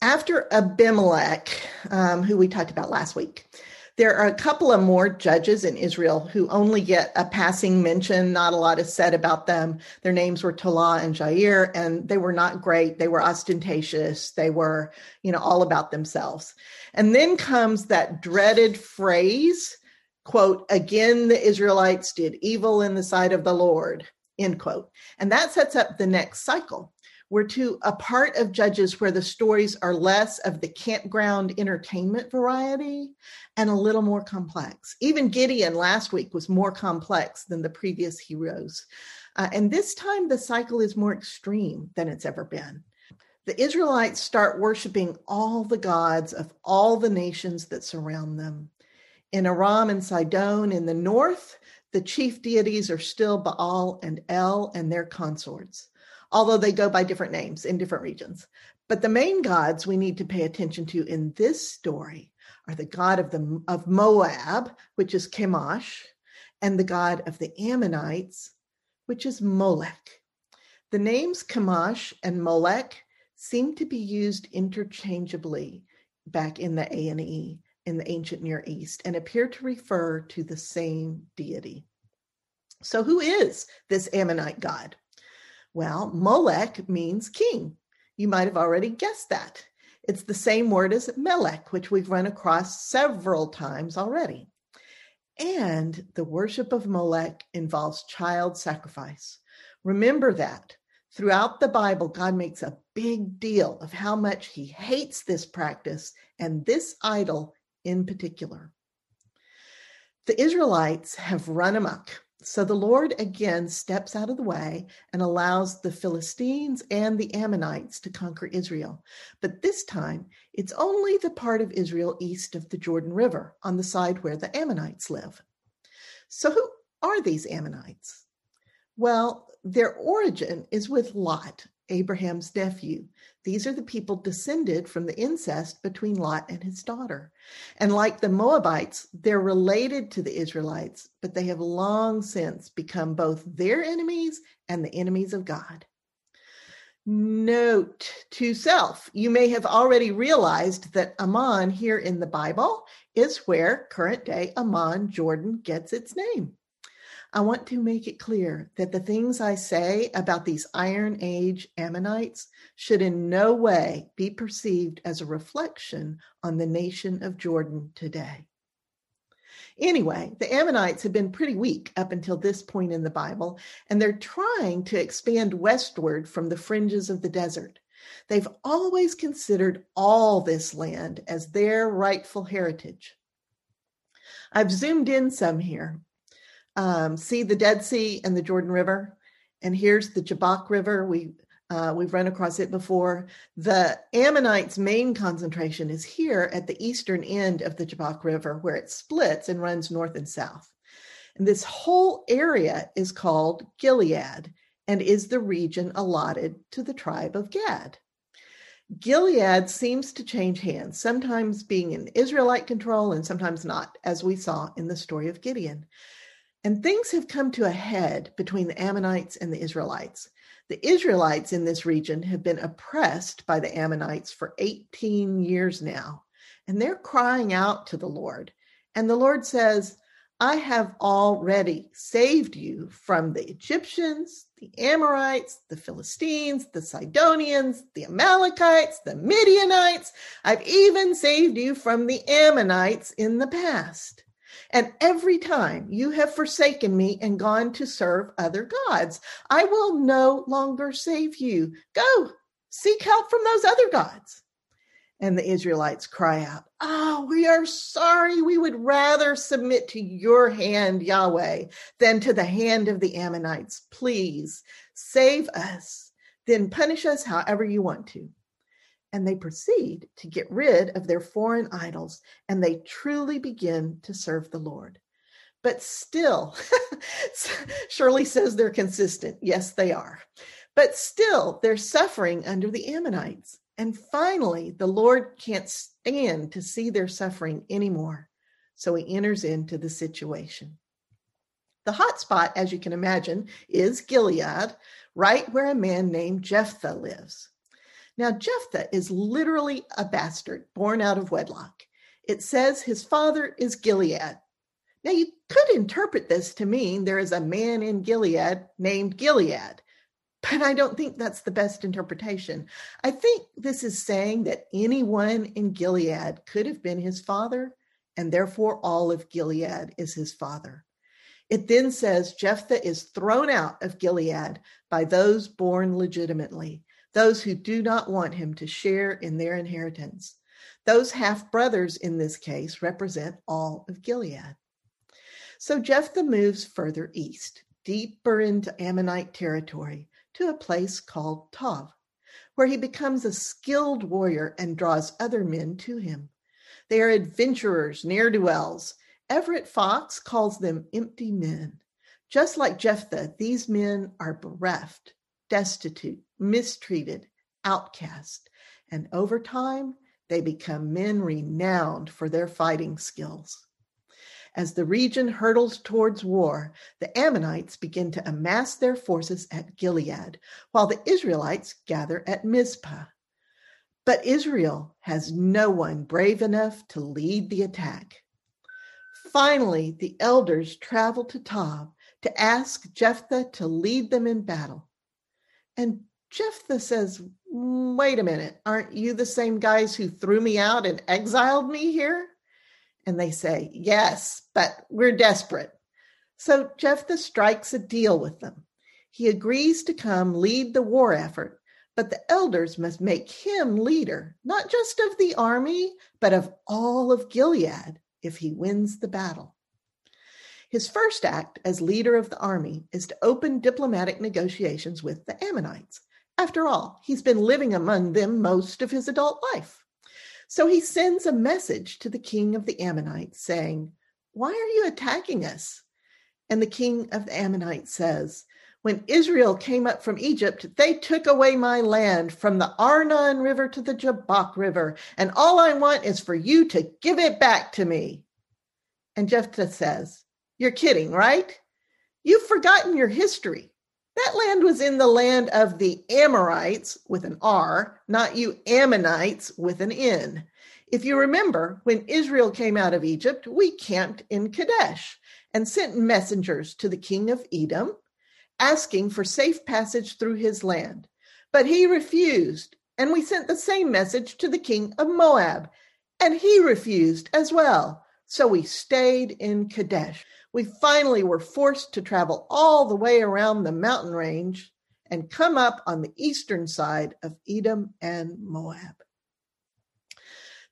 After Abimelech, um, who we talked about last week, there are a couple of more judges in Israel who only get a passing mention. Not a lot is said about them. Their names were Tola and Jair, and they were not great. They were ostentatious. They were, you know, all about themselves. And then comes that dreaded phrase, quote, again, the Israelites did evil in the sight of the Lord, end quote. And that sets up the next cycle we're to a part of Judges where the stories are less of the campground entertainment variety and a little more complex. Even Gideon last week was more complex than the previous heroes. Uh, and this time the cycle is more extreme than it's ever been. The Israelites start worshiping all the gods of all the nations that surround them. In Aram and Sidon in the north, the chief deities are still Baal and El and their consorts although they go by different names in different regions. But the main gods we need to pay attention to in this story are the god of the of Moab, which is Chemosh, and the god of the Ammonites, which is Molech. The names Chemosh and Molech seem to be used interchangeably back in the A and E in the ancient Near East and appear to refer to the same deity. So, who is this Ammonite god? Well, Molech means king. You might have already guessed that. It's the same word as Melech, which we've run across several times already. And the worship of Molech involves child sacrifice. Remember that. Throughout the Bible, God makes a big deal of how much he hates this practice and this idol in particular. The Israelites have run amok so the Lord again steps out of the way and allows the Philistines and the Ammonites to conquer Israel. But this time, it's only the part of Israel east of the Jordan River, on the side where the Ammonites live. So, who are these Ammonites? Well, their origin is with Lot, Abraham's nephew. These are the people descended from the incest between Lot and his daughter. And like the Moabites, they're related to the Israelites, but they have long since become both their enemies and the enemies of God. Note to self, you may have already realized that Ammon here in the Bible is where current day Amman, Jordan gets its name. I want to make it clear that the things I say about these Iron Age Ammonites should in no way be perceived as a reflection on the nation of Jordan today. Anyway, the Ammonites have been pretty weak up until this point in the Bible, and they're trying to expand westward from the fringes of the desert. They've always considered all this land as their rightful heritage. I've zoomed in some here um, see the Dead Sea and the Jordan River. And here's the Jabbok River. We uh, we've run across it before. The Ammonites' main concentration is here at the eastern end of the Jabbok River, where it splits and runs north and south. And this whole area is called Gilead and is the region allotted to the tribe of Gad. Gilead seems to change hands, sometimes being in Israelite control and sometimes not, as we saw in the story of Gideon. And things have come to a head between the Ammonites and the Israelites. The Israelites in this region have been oppressed by the Ammonites for 18 years now, and they're crying out to the Lord. And the Lord says, I have already saved you from the Egyptians, the Amorites, the Philistines, the Sidonians, the Amalekites, the Midianites. I've even saved you from the Ammonites in the past. And every time you have forsaken me and gone to serve other gods, I will no longer save you. Go seek help from those other gods. And the Israelites cry out, Oh, we are sorry. We would rather submit to your hand, Yahweh, than to the hand of the Ammonites. Please save us, then punish us however you want to and they proceed to get rid of their foreign idols and they truly begin to serve the Lord. But still, Shirley says they're consistent. Yes, they are. But still, they're suffering under the Ammonites. And finally, the Lord can't stand to see their suffering anymore. So he enters into the situation. The hot spot, as you can imagine, is Gilead, right where a man named Jephthah lives. Now, Jephthah is literally a bastard born out of wedlock. It says his father is Gilead. Now, you could interpret this to mean there is a man in Gilead named Gilead, but I don't think that's the best interpretation. I think this is saying that anyone in Gilead could have been his father, and therefore all of Gilead is his father. It then says Jephthah is thrown out of Gilead by those born legitimately, those who do not want him to share in their inheritance. Those half brothers in this case represent all of Gilead. So Jephthah moves further east, deeper into Ammonite territory, to a place called Tob, where he becomes a skilled warrior and draws other men to him. They are adventurers, ne'er do wells, Everett Fox calls them empty men. Just like Jephthah, these men are bereft, destitute, mistreated, outcast, and over time, they become men renowned for their fighting skills. As the region hurtles towards war, the Ammonites begin to amass their forces at Gilead, while the Israelites gather at Mizpah. But Israel has no one brave enough to lead the attack. Finally, the elders travel to Tob to ask Jephthah to lead them in battle. And Jephthah says, Wait a minute, aren't you the same guys who threw me out and exiled me here? And they say, Yes, but we're desperate. So Jephthah strikes a deal with them. He agrees to come lead the war effort, but the elders must make him leader, not just of the army, but of all of Gilead if he wins the battle. His first act as leader of the army is to open diplomatic negotiations with the Ammonites. After all, he's been living among them most of his adult life. So he sends a message to the king of the Ammonites saying, Why are you attacking us? And the king of the Ammonites says, When Israel came up from Egypt, they took away my land from the Arnon River to the Jabbok River, and all I want is for you to give it back to me. And Jephthah says, You're kidding, right? You've forgotten your history. That land was in the land of the Amorites with an R, not you Ammonites with an N. If you remember, when Israel came out of Egypt, we camped in Kadesh and sent messengers to the king of Edom asking for safe passage through his land. But he refused, and we sent the same message to the king of Moab, and he refused as well. So we stayed in Kadesh we finally were forced to travel all the way around the mountain range and come up on the eastern side of Edom and Moab.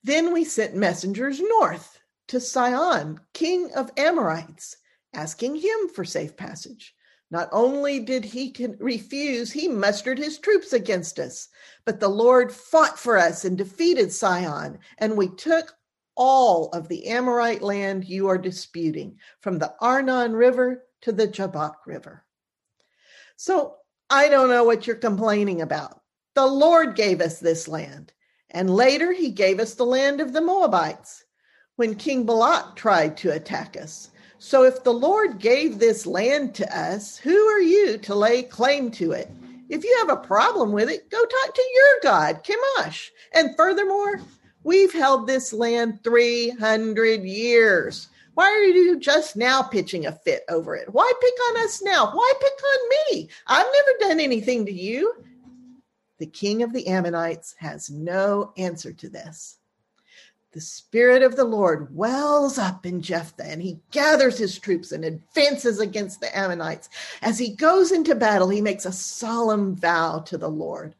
Then we sent messengers north to Sihon, king of Amorites, asking him for safe passage. Not only did he refuse, he mustered his troops against us. But the Lord fought for us and defeated Sihon, and we took all of the Amorite land you are disputing, from the Arnon River to the Jabbok River. So I don't know what you're complaining about. The Lord gave us this land, and later he gave us the land of the Moabites when King Balak tried to attack us. So if the Lord gave this land to us, who are you to lay claim to it? If you have a problem with it, go talk to your God, Chemosh. And furthermore, We've held this land 300 years. Why are you just now pitching a fit over it? Why pick on us now? Why pick on me? I've never done anything to you. The king of the Ammonites has no answer to this. The spirit of the Lord wells up in Jephthah, and he gathers his troops and advances against the Ammonites. As he goes into battle, he makes a solemn vow to the Lord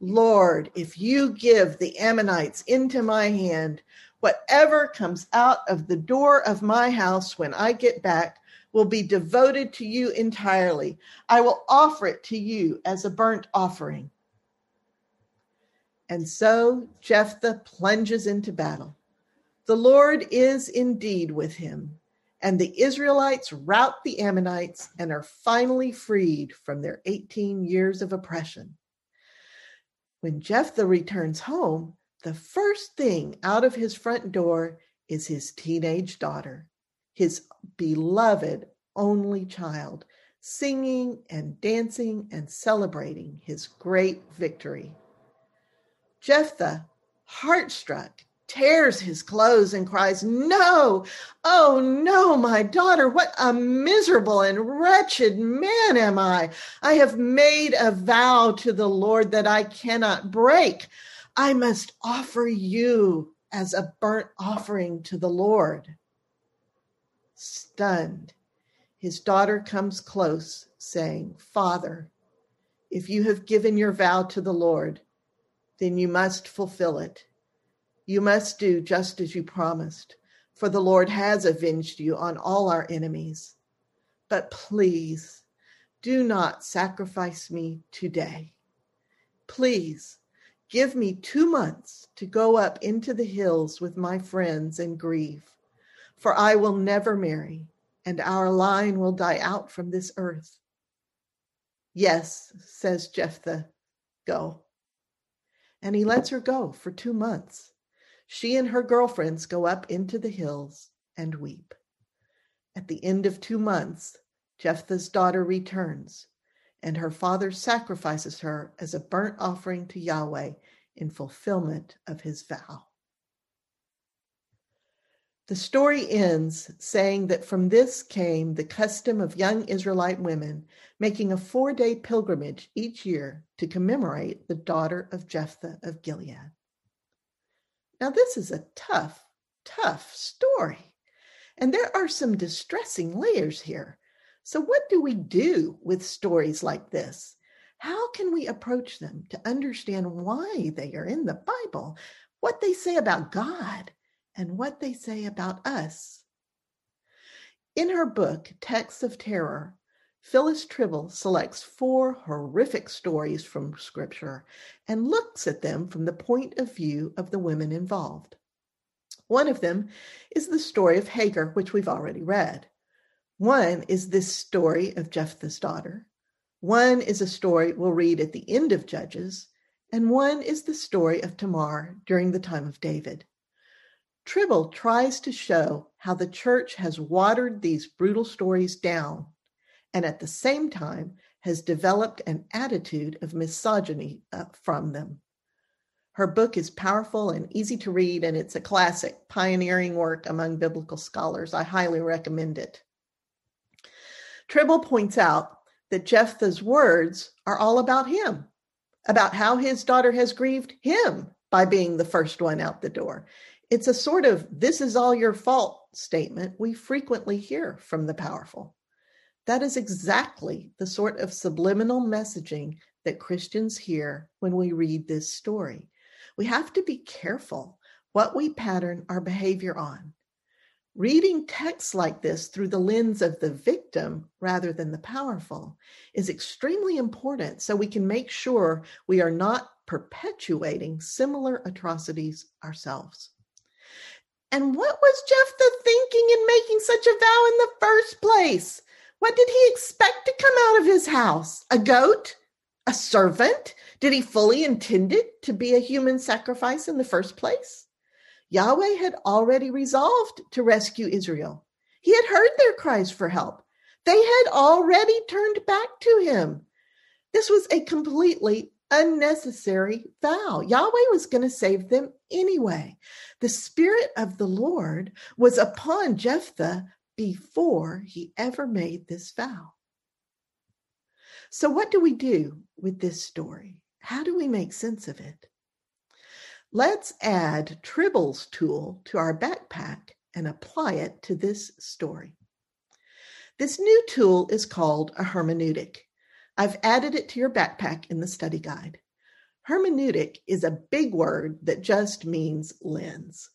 Lord, if you give the Ammonites into my hand, whatever comes out of the door of my house when I get back will be devoted to you entirely. I will offer it to you as a burnt offering. And so Jephthah plunges into battle. The Lord is indeed with him, and the Israelites rout the Ammonites and are finally freed from their 18 years of oppression. When Jephthah returns home, the first thing out of his front door is his teenage daughter, his beloved only child, singing and dancing and celebrating his great victory. Jephthah, heartstruck, tears his clothes and cries, No, oh no, my daughter, what a miserable and wretched man am I. I have made a vow to the Lord that I cannot break. I must offer you as a burnt offering to the Lord. Stunned, his daughter comes close, saying, Father, if you have given your vow to the Lord, then you must fulfill it. You must do just as you promised, for the Lord has avenged you on all our enemies. But please do not sacrifice me today. Please give me two months to go up into the hills with my friends and grieve, for I will never marry, and our line will die out from this earth. Yes, says Jephthah, go. And he lets her go for two months. She and her girlfriends go up into the hills and weep. At the end of two months, Jephthah's daughter returns, and her father sacrifices her as a burnt offering to Yahweh in fulfillment of his vow. The story ends saying that from this came the custom of young Israelite women making a four day pilgrimage each year to commemorate the daughter of Jephthah of Gilead. Now, this is a tough, tough story, and there are some distressing layers here. So, what do we do with stories like this? How can we approach them to understand why they are in the Bible, what they say about God? and what they say about us. In her book, Texts of Terror, Phyllis Trible selects four horrific stories from Scripture and looks at them from the point of view of the women involved. One of them is the story of Hagar, which we've already read. One is this story of Jephthah's daughter. One is a story we'll read at the end of Judges. And one is the story of Tamar during the time of David. Trible tries to show how the church has watered these brutal stories down and at the same time has developed an attitude of misogyny uh, from them. Her book is powerful and easy to read, and it's a classic, pioneering work among biblical scholars. I highly recommend it. Trible points out that Jephthah's words are all about him, about how his daughter has grieved him by being the first one out the door. It's a sort of this is all your fault statement we frequently hear from the powerful. That is exactly the sort of subliminal messaging that Christians hear when we read this story. We have to be careful what we pattern our behavior on. Reading texts like this through the lens of the victim rather than the powerful is extremely important so we can make sure we are not perpetuating similar atrocities ourselves. And what was Jephthah thinking in making such a vow in the first place? What did he expect to come out of his house? A goat? A servant? Did he fully intend it to be a human sacrifice in the first place? Yahweh had already resolved to rescue Israel. He had heard their cries for help. They had already turned back to him. This was a completely unnecessary vow. Yahweh was going to save them anyway. The Spirit of the Lord was upon Jephthah before he ever made this vow. So, what do we do with this story? How do we make sense of it? Let's add Trible's tool to our backpack and apply it to this story. This new tool is called a hermeneutic. I've added it to your backpack in the study guide. Hermeneutic is a big word that just means lens.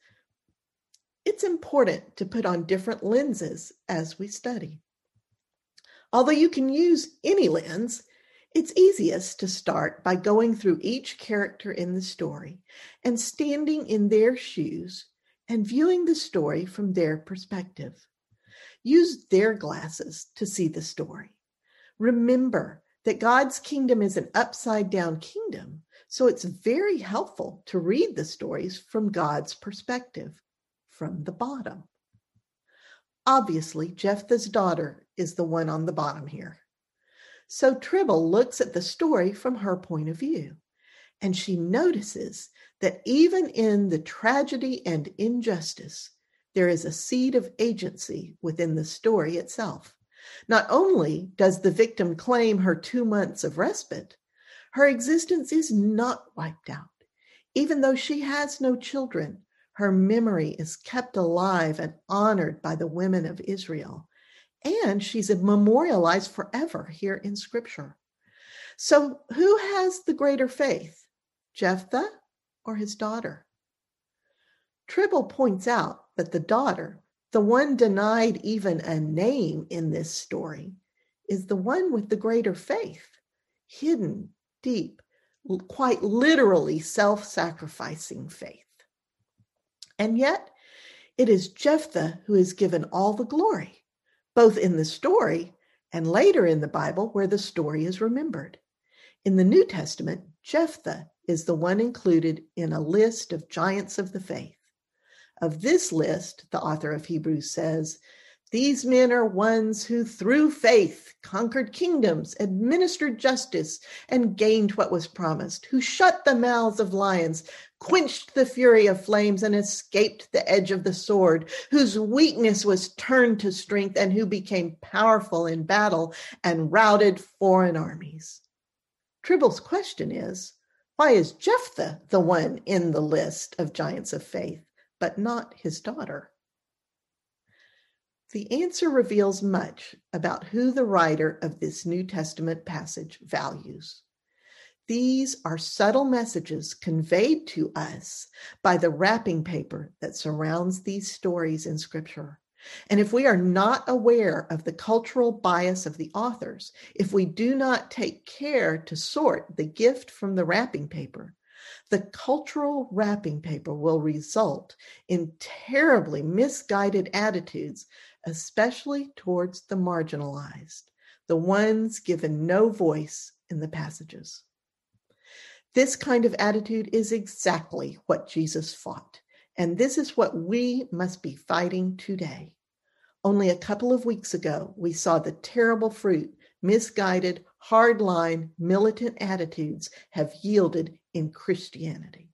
It's important to put on different lenses as we study. Although you can use any lens, it's easiest to start by going through each character in the story and standing in their shoes and viewing the story from their perspective. Use their glasses to see the story. Remember that God's kingdom is an upside down kingdom. So it's very helpful to read the stories from God's perspective, from the bottom. Obviously, Jephthah's daughter is the one on the bottom here. So Trible looks at the story from her point of view. And she notices that even in the tragedy and injustice, there is a seed of agency within the story itself. Not only does the victim claim her two months of respite, her existence is not wiped out. Even though she has no children, her memory is kept alive and honored by the women of Israel. And she's memorialized forever here in Scripture. So, who has the greater faith, Jephthah or his daughter? Trible points out that the daughter, the one denied even a name in this story, is the one with the greater faith, hidden, deep, quite literally self sacrificing faith. And yet, it is Jephthah who is given all the glory, both in the story and later in the Bible where the story is remembered. In the New Testament, Jephthah is the one included in a list of giants of the faith. Of this list, the author of Hebrews says, these men are ones who, through faith, conquered kingdoms, administered justice, and gained what was promised, who shut the mouths of lions, quenched the fury of flames, and escaped the edge of the sword, whose weakness was turned to strength, and who became powerful in battle and routed foreign armies. Trible's question is why is Jephthah the one in the list of giants of faith, but not his daughter? The answer reveals much about who the writer of this New Testament passage values. These are subtle messages conveyed to us by the wrapping paper that surrounds these stories in Scripture. And if we are not aware of the cultural bias of the authors, if we do not take care to sort the gift from the wrapping paper, the cultural wrapping paper will result in terribly misguided attitudes especially towards the marginalized, the ones given no voice in the passages. This kind of attitude is exactly what Jesus fought, and this is what we must be fighting today. Only a couple of weeks ago, we saw the terrible fruit misguided, hardline, militant attitudes have yielded in Christianity.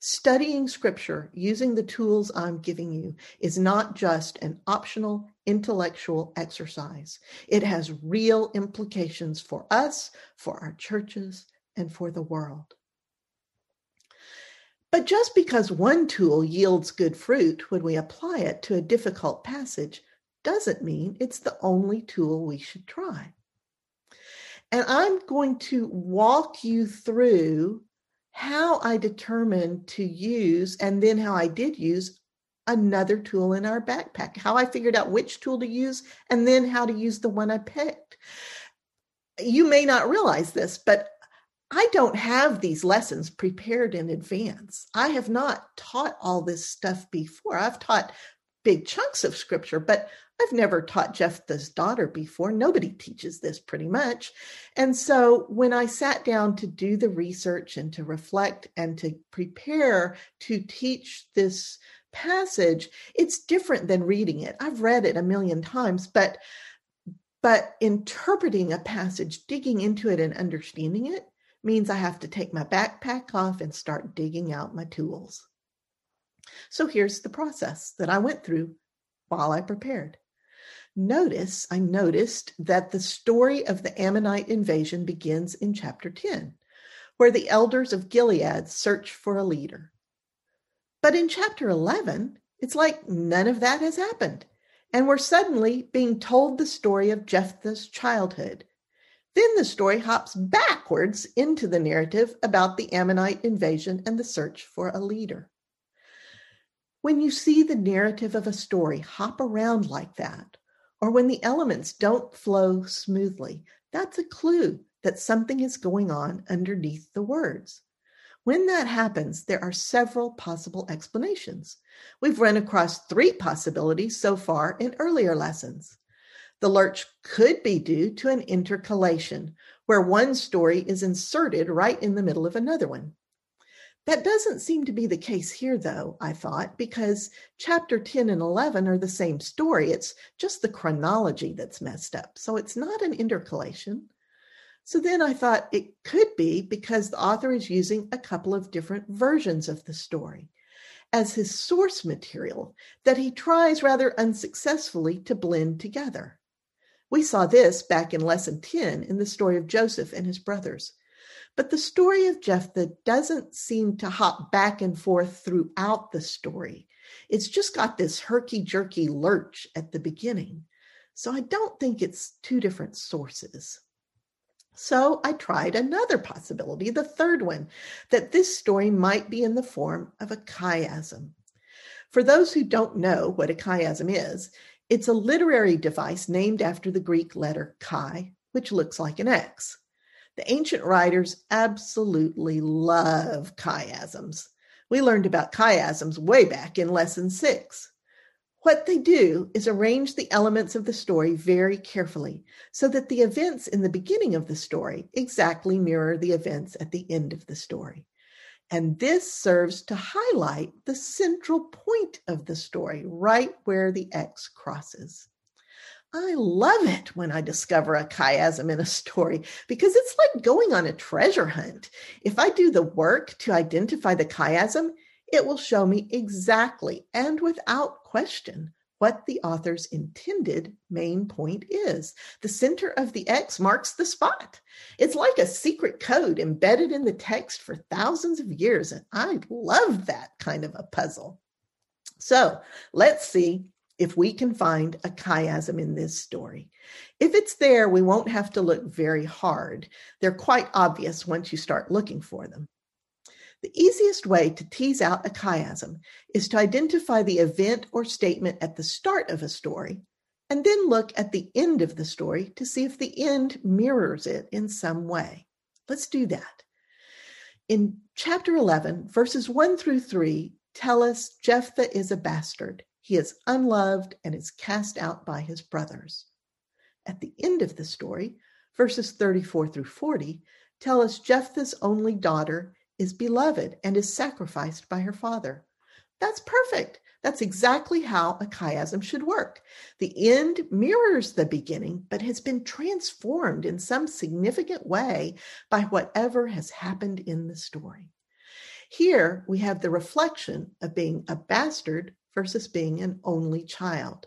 Studying scripture using the tools I'm giving you is not just an optional intellectual exercise. It has real implications for us, for our churches, and for the world. But just because one tool yields good fruit when we apply it to a difficult passage doesn't mean it's the only tool we should try. And I'm going to walk you through how I determined to use and then how I did use another tool in our backpack, how I figured out which tool to use and then how to use the one I picked. You may not realize this, but I don't have these lessons prepared in advance. I have not taught all this stuff before. I've taught big chunks of scripture, but I've never taught Jephthah's daughter before. Nobody teaches this pretty much. And so when I sat down to do the research and to reflect and to prepare to teach this passage, it's different than reading it. I've read it a million times, but but interpreting a passage, digging into it and understanding it means I have to take my backpack off and start digging out my tools. So here's the process that I went through while I prepared. Notice, I noticed that the story of the Ammonite invasion begins in chapter 10, where the elders of Gilead search for a leader. But in chapter 11, it's like none of that has happened. And we're suddenly being told the story of Jephthah's childhood. Then the story hops backwards into the narrative about the Ammonite invasion and the search for a leader. When you see the narrative of a story hop around like that, or when the elements don't flow smoothly, that's a clue that something is going on underneath the words. When that happens, there are several possible explanations. We've run across three possibilities so far in earlier lessons. The lurch could be due to an intercalation, where one story is inserted right in the middle of another one. That doesn't seem to be the case here, though, I thought, because chapter 10 and 11 are the same story. It's just the chronology that's messed up. So it's not an intercalation. So then I thought it could be because the author is using a couple of different versions of the story as his source material that he tries rather unsuccessfully to blend together. We saw this back in lesson 10 in the story of Joseph and his brothers. But the story of Jephthah doesn't seem to hop back and forth throughout the story. It's just got this herky jerky lurch at the beginning. So I don't think it's two different sources. So I tried another possibility, the third one, that this story might be in the form of a chiasm. For those who don't know what a chiasm is, it's a literary device named after the Greek letter chi, which looks like an X. The ancient writers absolutely love chiasms. We learned about chiasms way back in lesson six. What they do is arrange the elements of the story very carefully so that the events in the beginning of the story exactly mirror the events at the end of the story. And this serves to highlight the central point of the story, right where the X crosses. I love it when I discover a chiasm in a story because it's like going on a treasure hunt. If I do the work to identify the chiasm, it will show me exactly and without question what the author's intended main point is. The center of the X marks the spot. It's like a secret code embedded in the text for thousands of years, and I love that kind of a puzzle. So let's see if we can find a chiasm in this story. If it's there, we won't have to look very hard. They're quite obvious once you start looking for them. The easiest way to tease out a chiasm is to identify the event or statement at the start of a story and then look at the end of the story to see if the end mirrors it in some way. Let's do that. In chapter 11, verses 1 through 3 tell us Jephthah is a bastard. He is unloved and is cast out by his brothers. At the end of the story, verses 34 through 40 tell us Jephthah's only daughter is beloved and is sacrificed by her father. That's perfect. That's exactly how a chiasm should work. The end mirrors the beginning, but has been transformed in some significant way by whatever has happened in the story. Here we have the reflection of being a bastard versus being an only child,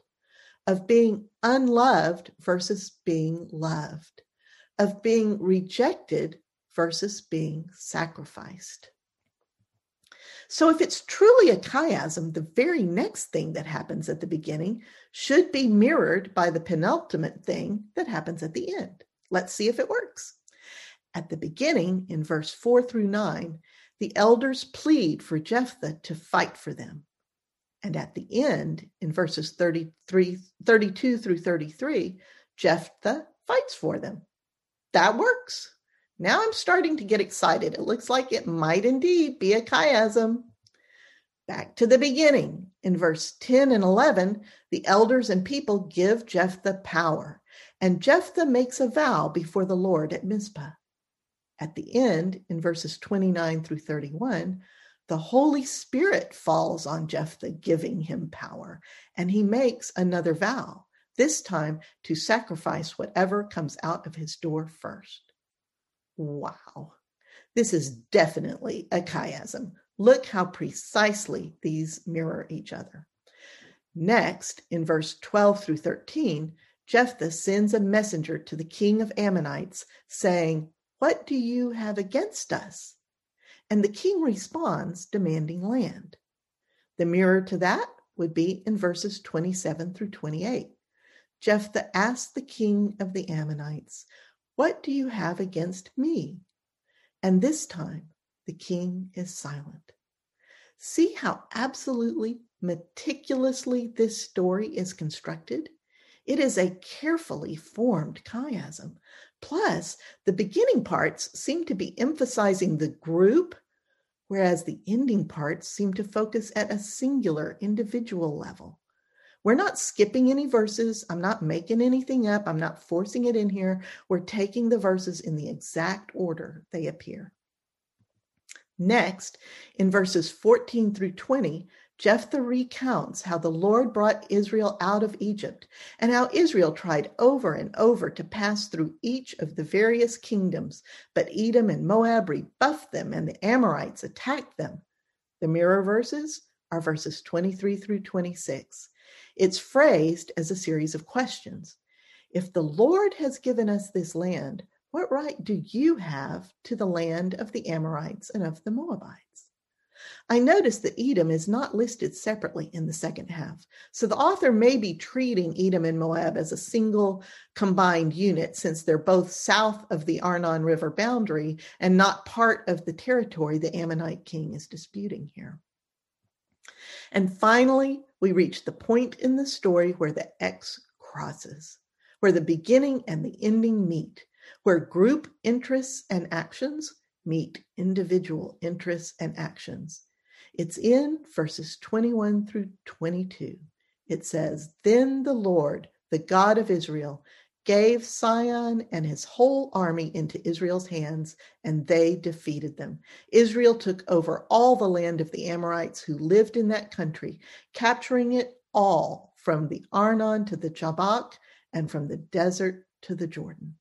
of being unloved versus being loved, of being rejected versus being sacrificed. So, if it's truly a chiasm, the very next thing that happens at the beginning should be mirrored by the penultimate thing that happens at the end. Let's see if it works. At the beginning, in verse 4 through 9, the elders plead for Jephthah to fight for them. And at the end, in verses 33, 32 through 33, Jephthah fights for them. That works. Now I'm starting to get excited. It looks like it might indeed be a chiasm. Back to the beginning. In verse 10 and 11, the elders and people give Jephthah power, and Jephthah makes a vow before the Lord at Mizpah. At the end, in verses 29 through 31, the Holy Spirit falls on Jephthah, giving him power, and he makes another vow, this time to sacrifice whatever comes out of his door first. Wow, this is definitely a chiasm. Look how precisely these mirror each other. Next, in verse 12 through 13, Jephthah sends a messenger to the king of Ammonites saying, What do you have against us? And the king responds, demanding land. The mirror to that would be in verses 27 through 28. Jephthah asked the king of the Ammonites, what do you have against me? And this time the king is silent. See how absolutely meticulously this story is constructed? It is a carefully formed chiasm. Plus, the beginning parts seem to be emphasizing the group, whereas the ending parts seem to focus at a singular individual level. We're not skipping any verses. I'm not making anything up. I'm not forcing it in here. We're taking the verses in the exact order they appear. Next, in verses 14 through 20, Jephthah recounts how the Lord brought Israel out of Egypt and how Israel tried over and over to pass through each of the various kingdoms, but Edom and Moab rebuffed them and the Amorites attacked them. The mirror verses are verses 23 through 26. It's phrased as a series of questions. If the Lord has given us this land, what right do you have to the land of the Amorites and of the Moabites? I notice that Edom is not listed separately in the second half. So the author may be treating Edom and Moab as a single combined unit since they're both south of the Arnon River boundary and not part of the territory the Ammonite king is disputing here. And finally, we reach the point in the story where the X crosses, where the beginning and the ending meet, where group interests and actions meet individual interests and actions. It's in verses 21 through 22. It says, Then the Lord, the God of Israel, gave Sihon and his whole army into Israel's hands, and they defeated them. Israel took over all the land of the Amorites who lived in that country, capturing it all from the Arnon to the Jabbok and from the desert to the Jordan.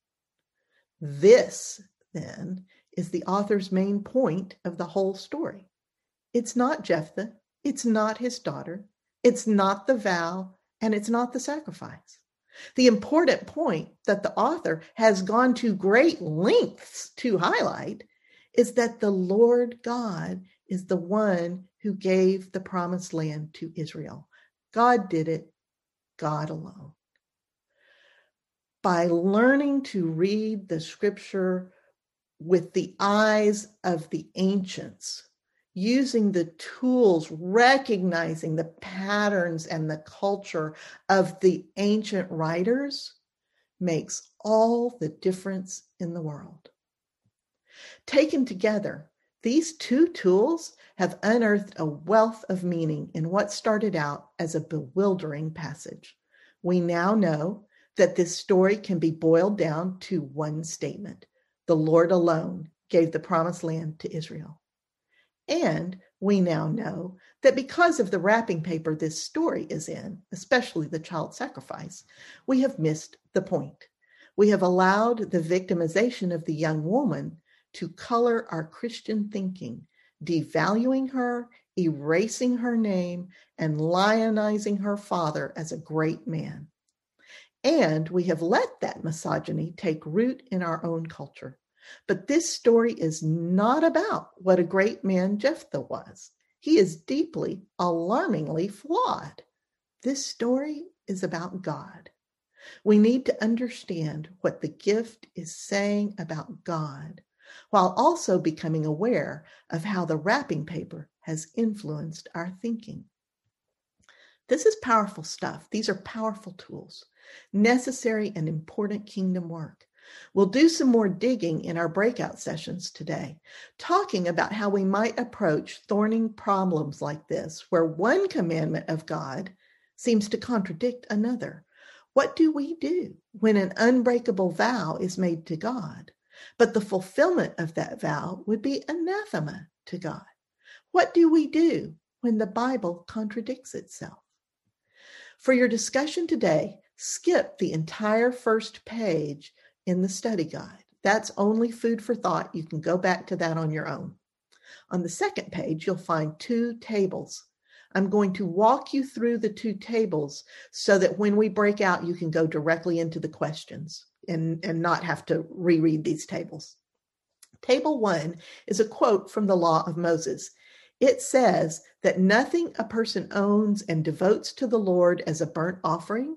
This, then, is the author's main point of the whole story. It's not Jephthah, it's not his daughter, it's not the vow, and it's not the sacrifice. The important point that the author has gone to great lengths to highlight is that the Lord God is the one who gave the promised land to Israel. God did it, God alone. By learning to read the scripture with the eyes of the ancients, using the tools, recognizing the patterns and the culture of the ancient writers makes all the difference in the world. Taken together, these two tools have unearthed a wealth of meaning in what started out as a bewildering passage. We now know that this story can be boiled down to one statement the Lord alone gave the promised land to Israel. And we now know that because of the wrapping paper this story is in, especially the child sacrifice, we have missed the point. We have allowed the victimization of the young woman to color our Christian thinking, devaluing her, erasing her name, and lionizing her father as a great man. And we have let that misogyny take root in our own culture. But this story is not about what a great man Jephthah was. He is deeply, alarmingly flawed. This story is about God. We need to understand what the gift is saying about God, while also becoming aware of how the wrapping paper has influenced our thinking. This is powerful stuff. These are powerful tools necessary and important kingdom work. We'll do some more digging in our breakout sessions today, talking about how we might approach thorning problems like this, where one commandment of God seems to contradict another. What do we do when an unbreakable vow is made to God, but the fulfillment of that vow would be anathema to God? What do we do when the Bible contradicts itself? For your discussion today, skip the entire first page in the study guide. That's only food for thought. You can go back to that on your own. On the second page, you'll find two tables. I'm going to walk you through the two tables so that when we break out, you can go directly into the questions and, and not have to reread these tables. Table one is a quote from the Law of Moses. It says that nothing a person owns and devotes to the Lord as a burnt offering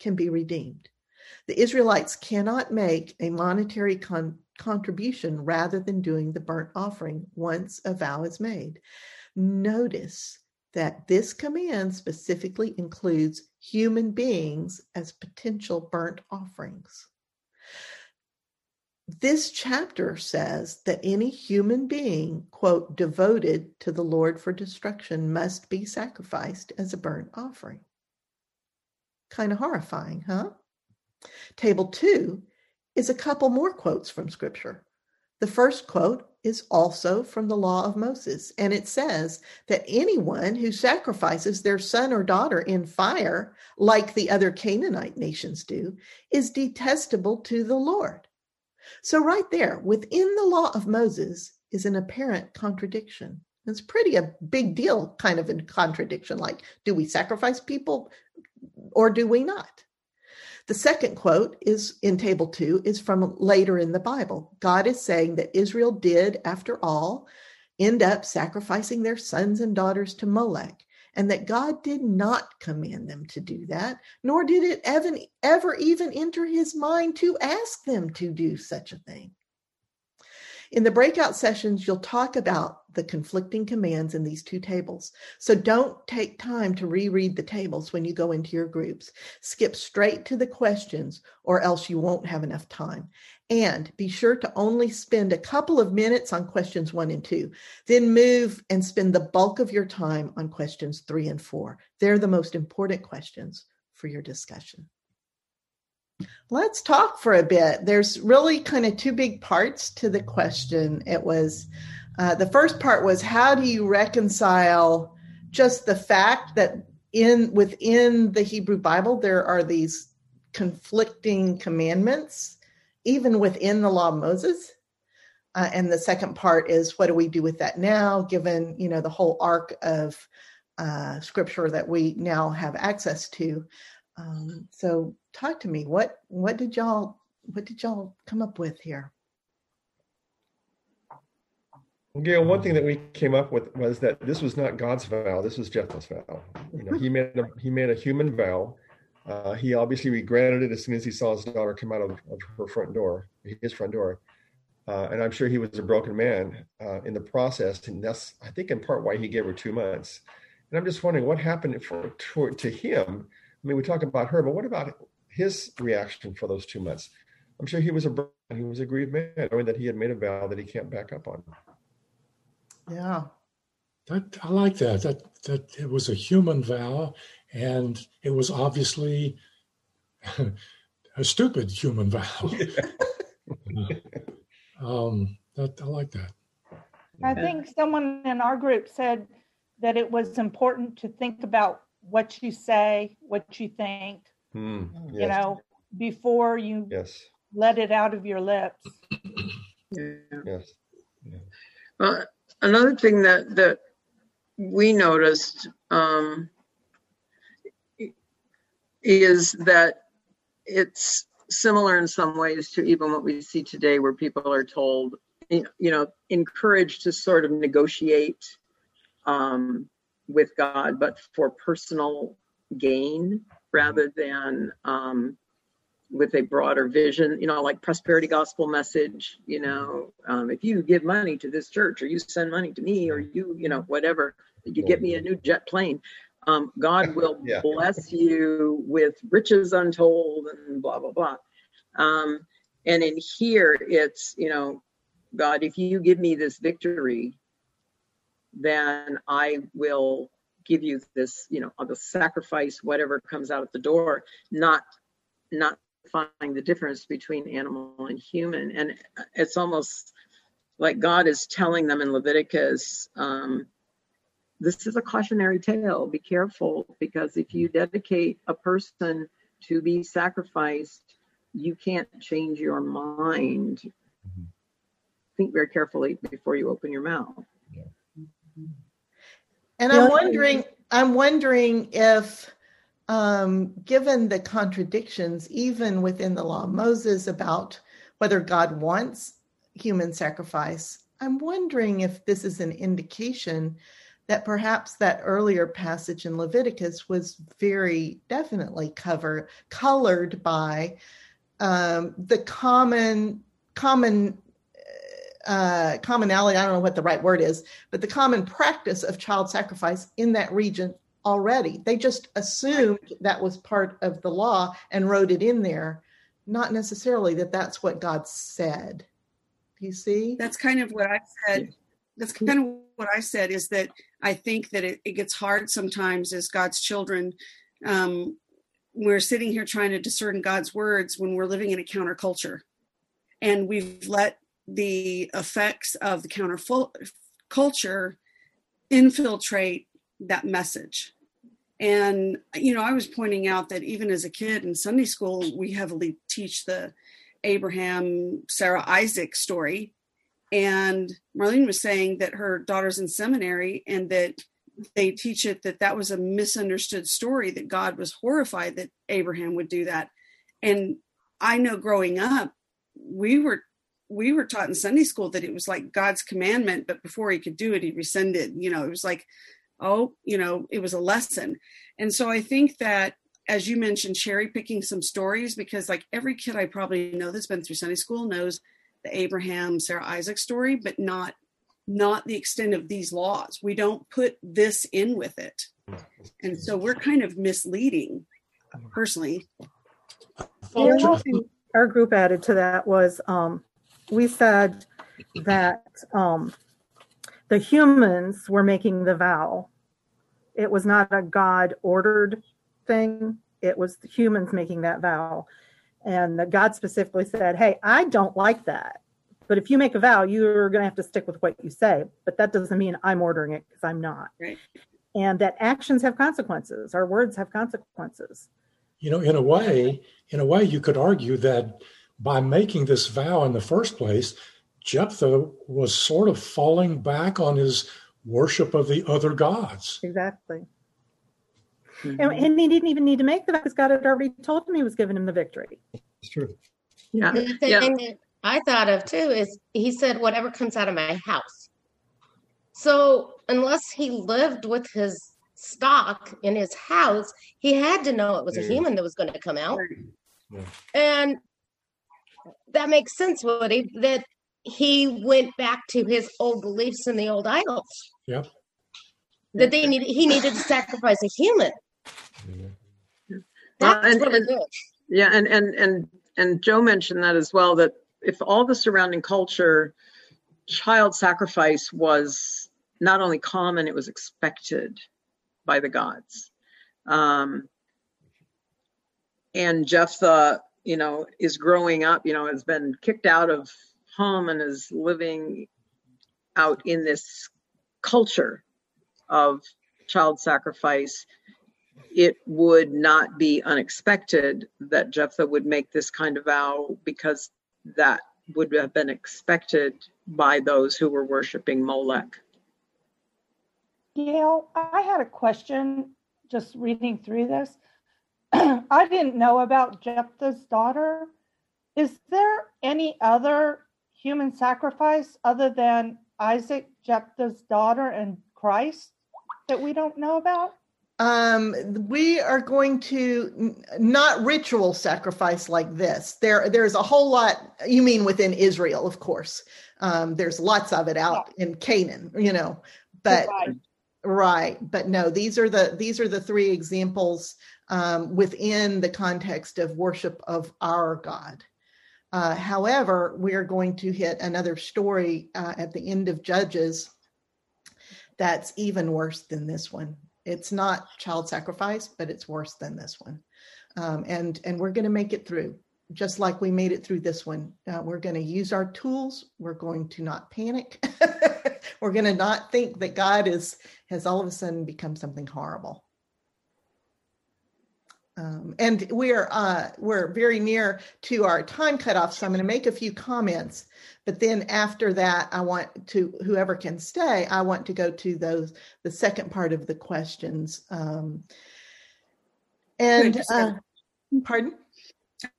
can be redeemed. The Israelites cannot make a monetary con- contribution rather than doing the burnt offering once a vow is made. Notice that this command specifically includes human beings as potential burnt offerings. This chapter says that any human being, quote, devoted to the Lord for destruction must be sacrificed as a burnt offering. Kind of horrifying, huh? Table two is a couple more quotes from Scripture. The first quote is also from the law of Moses. And it says that anyone who sacrifices their son or daughter in fire, like the other Canaanite nations do, is detestable to the Lord. So, right there, within the law of Moses is an apparent contradiction. It's pretty a big deal, kind of a contradiction. Like, do we sacrifice people or do we not? The second quote is in table two, is from later in the Bible. God is saying that Israel did, after all, end up sacrificing their sons and daughters to Molech, and that God did not command them to do that, nor did it ever, ever even enter his mind to ask them to do such a thing. In the breakout sessions, you'll talk about the conflicting commands in these two tables. So don't take time to reread the tables when you go into your groups. Skip straight to the questions, or else you won't have enough time. And be sure to only spend a couple of minutes on questions one and two. Then move and spend the bulk of your time on questions three and four. They're the most important questions for your discussion. Let's talk for a bit. There's really kind of two big parts to the question. It was uh, the first part was how do you reconcile just the fact that in within the Hebrew Bible there are these conflicting commandments, even within the law of Moses. Uh, and the second part is what do we do with that now, given you know the whole arc of uh, scripture that we now have access to. Um, so talk to me. What what did y'all what did y'all come up with here? Gail, one thing that we came up with was that this was not God's vow. This was Jephthah's vow. You know, he made a, he made a human vow. Uh, he obviously regretted it as soon as he saw his daughter come out of, of her front door, his front door. Uh, and I'm sure he was a broken man uh, in the process, and that's I think in part why he gave her two months. And I'm just wondering what happened for to, to him I mean, we talk about her, but what about his reaction for those two months? I'm sure he was a he was a grieved man, knowing that he had made a vow that he can't back up on. Yeah, that I like that. That that it was a human vow, and it was obviously a stupid human vow. um, that I like that. I think someone in our group said that it was important to think about what you say, what you think, mm, yes. you know, before you yes. let it out of your lips. Yeah. Yes. Yeah. Well, another thing that that we noticed um, is that it's similar in some ways to even what we see today, where people are told, you know, encouraged to sort of negotiate um, with God, but for personal gain rather than um, with a broader vision, you know, like prosperity gospel message, you know, um, if you give money to this church or you send money to me or you, you know, whatever, you get me a new jet plane, um, God will yeah. bless you with riches untold and blah, blah, blah. Um, and in here, it's, you know, God, if you give me this victory, then I will give you this, you know, the sacrifice, whatever comes out of the door, not not finding the difference between animal and human. And it's almost like God is telling them in Leviticus, um, this is a cautionary tale. Be careful because if you dedicate a person to be sacrificed, you can't change your mind. Mm-hmm. Think very carefully before you open your mouth. And I'm wondering, I'm wondering if, um, given the contradictions, even within the law of Moses about whether God wants human sacrifice, I'm wondering if this is an indication that perhaps that earlier passage in Leviticus was very definitely cover colored by um, the common common uh, commonality, I don't know what the right word is, but the common practice of child sacrifice in that region already. They just assumed that was part of the law and wrote it in there, not necessarily that that's what God said. Do you see? That's kind of what I said. That's kind of what I said is that I think that it, it gets hard sometimes as God's children. Um, we're sitting here trying to discern God's words when we're living in a counterculture. And we've let the effects of the counterculture infiltrate that message. And, you know, I was pointing out that even as a kid in Sunday school, we heavily teach the Abraham, Sarah, Isaac story. And Marlene was saying that her daughter's in seminary and that they teach it that that was a misunderstood story, that God was horrified that Abraham would do that. And I know growing up, we were we were taught in Sunday school that it was like God's commandment, but before he could do it, he rescinded. You know, it was like, oh, you know, it was a lesson. And so I think that as you mentioned, cherry picking some stories, because like every kid I probably know that's been through Sunday school knows the Abraham, Sarah Isaac story, but not not the extent of these laws. We don't put this in with it. And so we're kind of misleading personally. Our group added to that was um, we said that um, the humans were making the vow. It was not a God ordered thing, it was the humans making that vow. And that God specifically said, Hey, I don't like that. But if you make a vow, you're going to have to stick with what you say. But that doesn't mean I'm ordering it because I'm not. Right. And that actions have consequences. Our words have consequences. You know, in a way, in a way, you could argue that by making this vow in the first place, Jephthah was sort of falling back on his worship of the other gods. Exactly. Mm-hmm. And, and, he didn't even need to make the vow because God had already told him he was giving him the victory. It's true. Yeah. The thing yeah. I thought of too is he said, whatever comes out of my house. So unless he lived with his stock in his house, he had to know it was a human that was going to come out. Yeah. And that makes sense, Woody, that he went back to his old beliefs and the old idols. Yep. That they needed he needed to sacrifice a human. That's and, really and, good. Yeah, and and and and Joe mentioned that as well. That if all the surrounding culture, child sacrifice was not only common, it was expected by the gods. Um, and Jephthah, you know, is growing up, you know, has been kicked out of home and is living out in this culture of child sacrifice. It would not be unexpected that Jephthah would make this kind of vow because that would have been expected by those who were worshiping Molech. Gail, I had a question just reading through this. I didn't know about Jephthah's daughter. Is there any other human sacrifice other than Isaac, Jephthah's daughter, and Christ that we don't know about? Um, we are going to not ritual sacrifice like this. There, there's a whole lot. You mean within Israel, of course. Um, there's lots of it out yeah. in Canaan, you know. But right. Right, but no, these are the these are the three examples um, within the context of worship of our God. Uh, however, we are going to hit another story uh, at the end of Judges that's even worse than this one it's not child sacrifice, but it's worse than this one. Um, and and we're going to make it through, just like we made it through this one. Uh, we're going to use our tools. We're going to not panic. we're going to not think that God is has all of a sudden become something horrible. Um, and we're uh, we're very near to our time cutoff, so I'm going to make a few comments. But then after that, I want to whoever can stay. I want to go to those the second part of the questions. Um, and uh, pardon.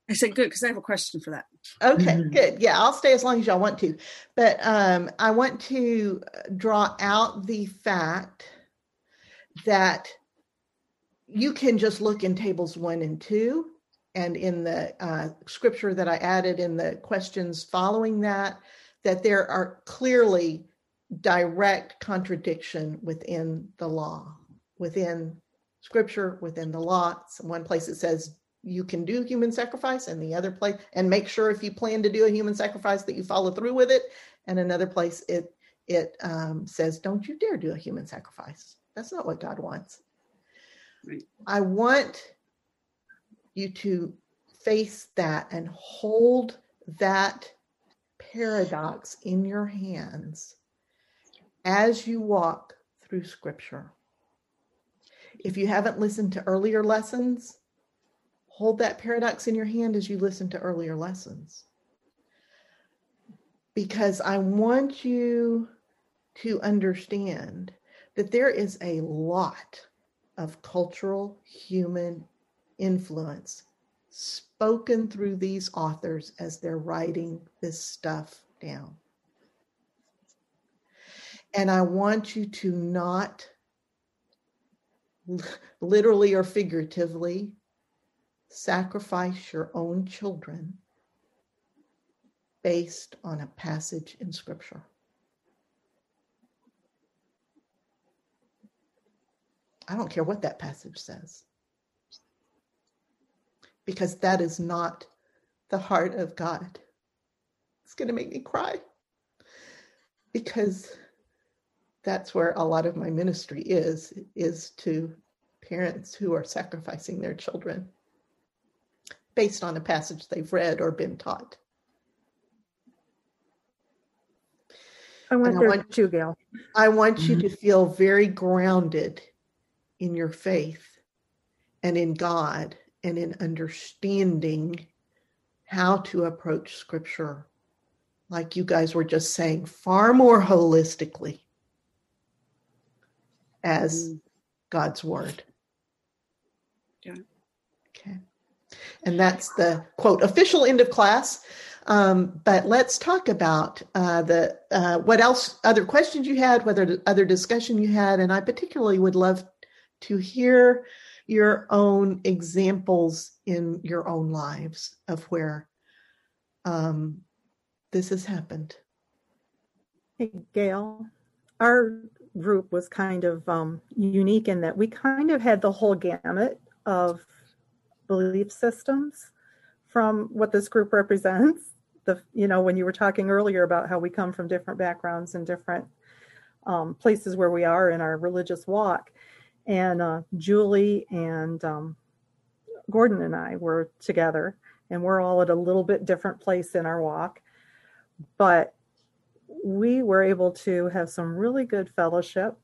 I said good because I have a question for that. Okay, mm-hmm. good. Yeah, I'll stay as long as y'all want to. But um, I want to draw out the fact that you can just look in tables one and two and in the uh, scripture that I added in the questions following that, that there are clearly direct contradiction within the law, within scripture, within the law. So one place it says you can do human sacrifice, and the other place, and make sure if you plan to do a human sacrifice that you follow through with it. And another place it it um, says, don't you dare do a human sacrifice. That's not what God wants. I want you to face that and hold that paradox in your hands as you walk through scripture. If you haven't listened to earlier lessons, hold that paradox in your hand as you listen to earlier lessons. Because I want you to understand that there is a lot of cultural human influence spoken through these authors as they're writing this stuff down. And I want you to not literally or figuratively sacrifice your own children based on a passage in Scripture. I don't care what that passage says, because that is not the heart of God. It's going to make me cry because that's where a lot of my ministry is is to parents who are sacrificing their children based on a passage they've read or been taught. I want, I want you, Gail. I want mm-hmm. you to feel very grounded in your faith and in God and in understanding how to approach scripture, like you guys were just saying, far more holistically as mm. God's word. Yeah. And that's the quote official end of class. Um, but let's talk about uh, the uh, what else, other questions you had, whether other discussion you had, and I particularly would love to hear your own examples in your own lives of where um, this has happened. Hey, Gail, our group was kind of um, unique in that we kind of had the whole gamut of belief systems from what this group represents. The you know when you were talking earlier about how we come from different backgrounds and different um, places where we are in our religious walk, and uh, Julie and um, Gordon and I were together, and we're all at a little bit different place in our walk, but we were able to have some really good fellowship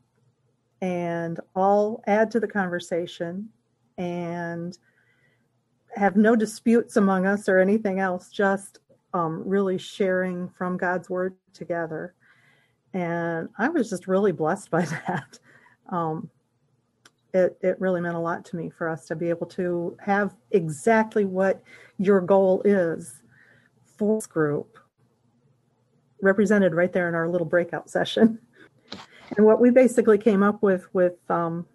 and all add to the conversation. And have no disputes among us or anything else, just um, really sharing from God's word together. And I was just really blessed by that. Um, it, it really meant a lot to me for us to be able to have exactly what your goal is for this group represented right there in our little breakout session. And what we basically came up with with um,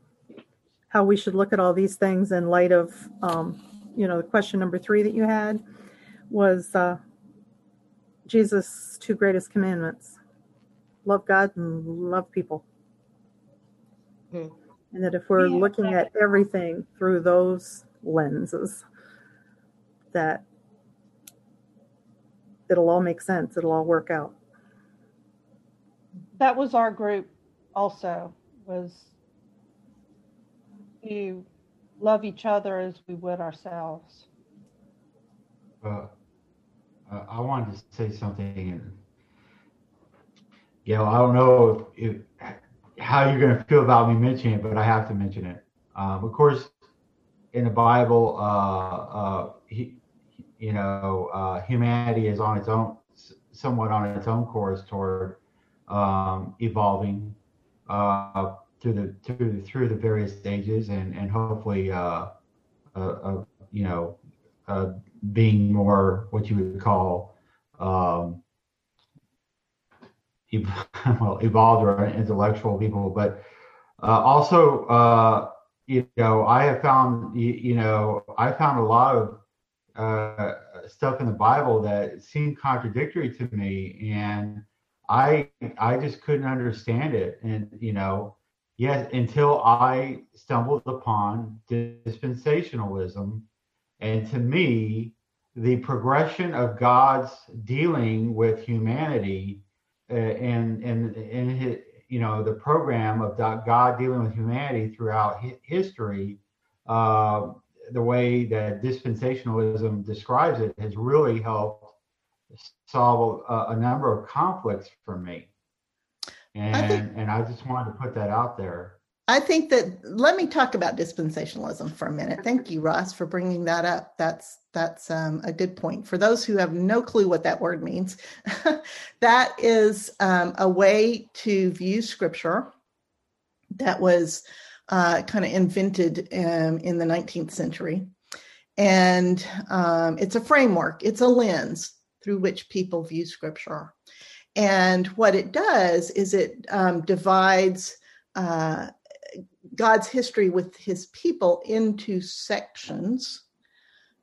how we should look at all these things in light of, um, you know, the question number three that you had was uh, Jesus' two greatest commandments: love God and love people. Hmm. And that if we're yeah. looking at everything through those lenses, that it'll all make sense. It'll all work out. That was our group also was to love each other as we would ourselves. Uh, I wanted to say something. You know, I don't know if, if how you're going to feel about me mentioning it, but I have to mention it. Um, of course, in the Bible, uh, uh, he, you know, uh, humanity is on its own, somewhat on its own course toward um, evolving uh, through the through through the various stages, and and hopefully, uh, uh, you know, uh, being more what you would call um, well, evolved or intellectual people, but uh, also, uh, you know, I have found, you, you, know, I found a lot of uh, stuff in the Bible that seemed contradictory to me, and I, I just couldn't understand it, and you know, yes, until I stumbled upon dispensationalism, and to me, the progression of God's dealing with humanity uh, and and in his you know the program of God dealing with humanity throughout history, uh, the way that dispensationalism describes it has really helped solve a, a number of conflicts for me. And I think, and I just wanted to put that out there. I think that let me talk about dispensationalism for a minute. Thank you, Ross, for bringing that up. That's that's um, a good point. For those who have no clue what that word means, that is um, a way to view Scripture that was uh, kind of invented um, in the 19th century, and um, it's a framework. It's a lens through which people view Scripture, and what it does is it um, divides. Uh, God's history with his people into sections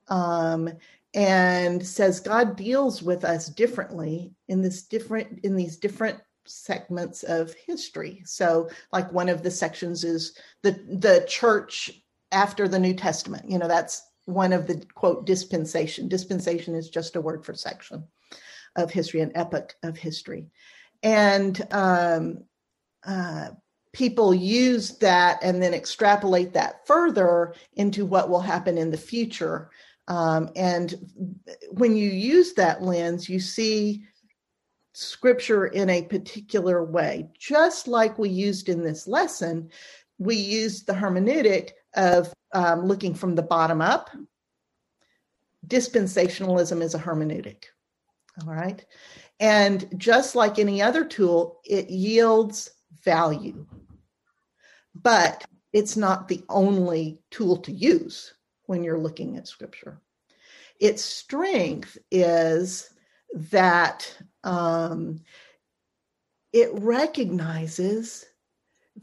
um, and says God deals with us differently in this different in these different segments of history. So like one of the sections is the the church after the New Testament. You know, that's one of the quote dispensation. Dispensation is just a word for section of history, an epoch of history. And um, uh, people use that and then extrapolate that further into what will happen in the future. Um, and when you use that lens, you see scripture in a particular way, just like we used in this lesson. We used the hermeneutic of um, looking from the bottom up. Dispensationalism is a hermeneutic. All right. And just like any other tool, it yields value but it's not the only tool to use when you're looking at scripture. Its strength is that um, it recognizes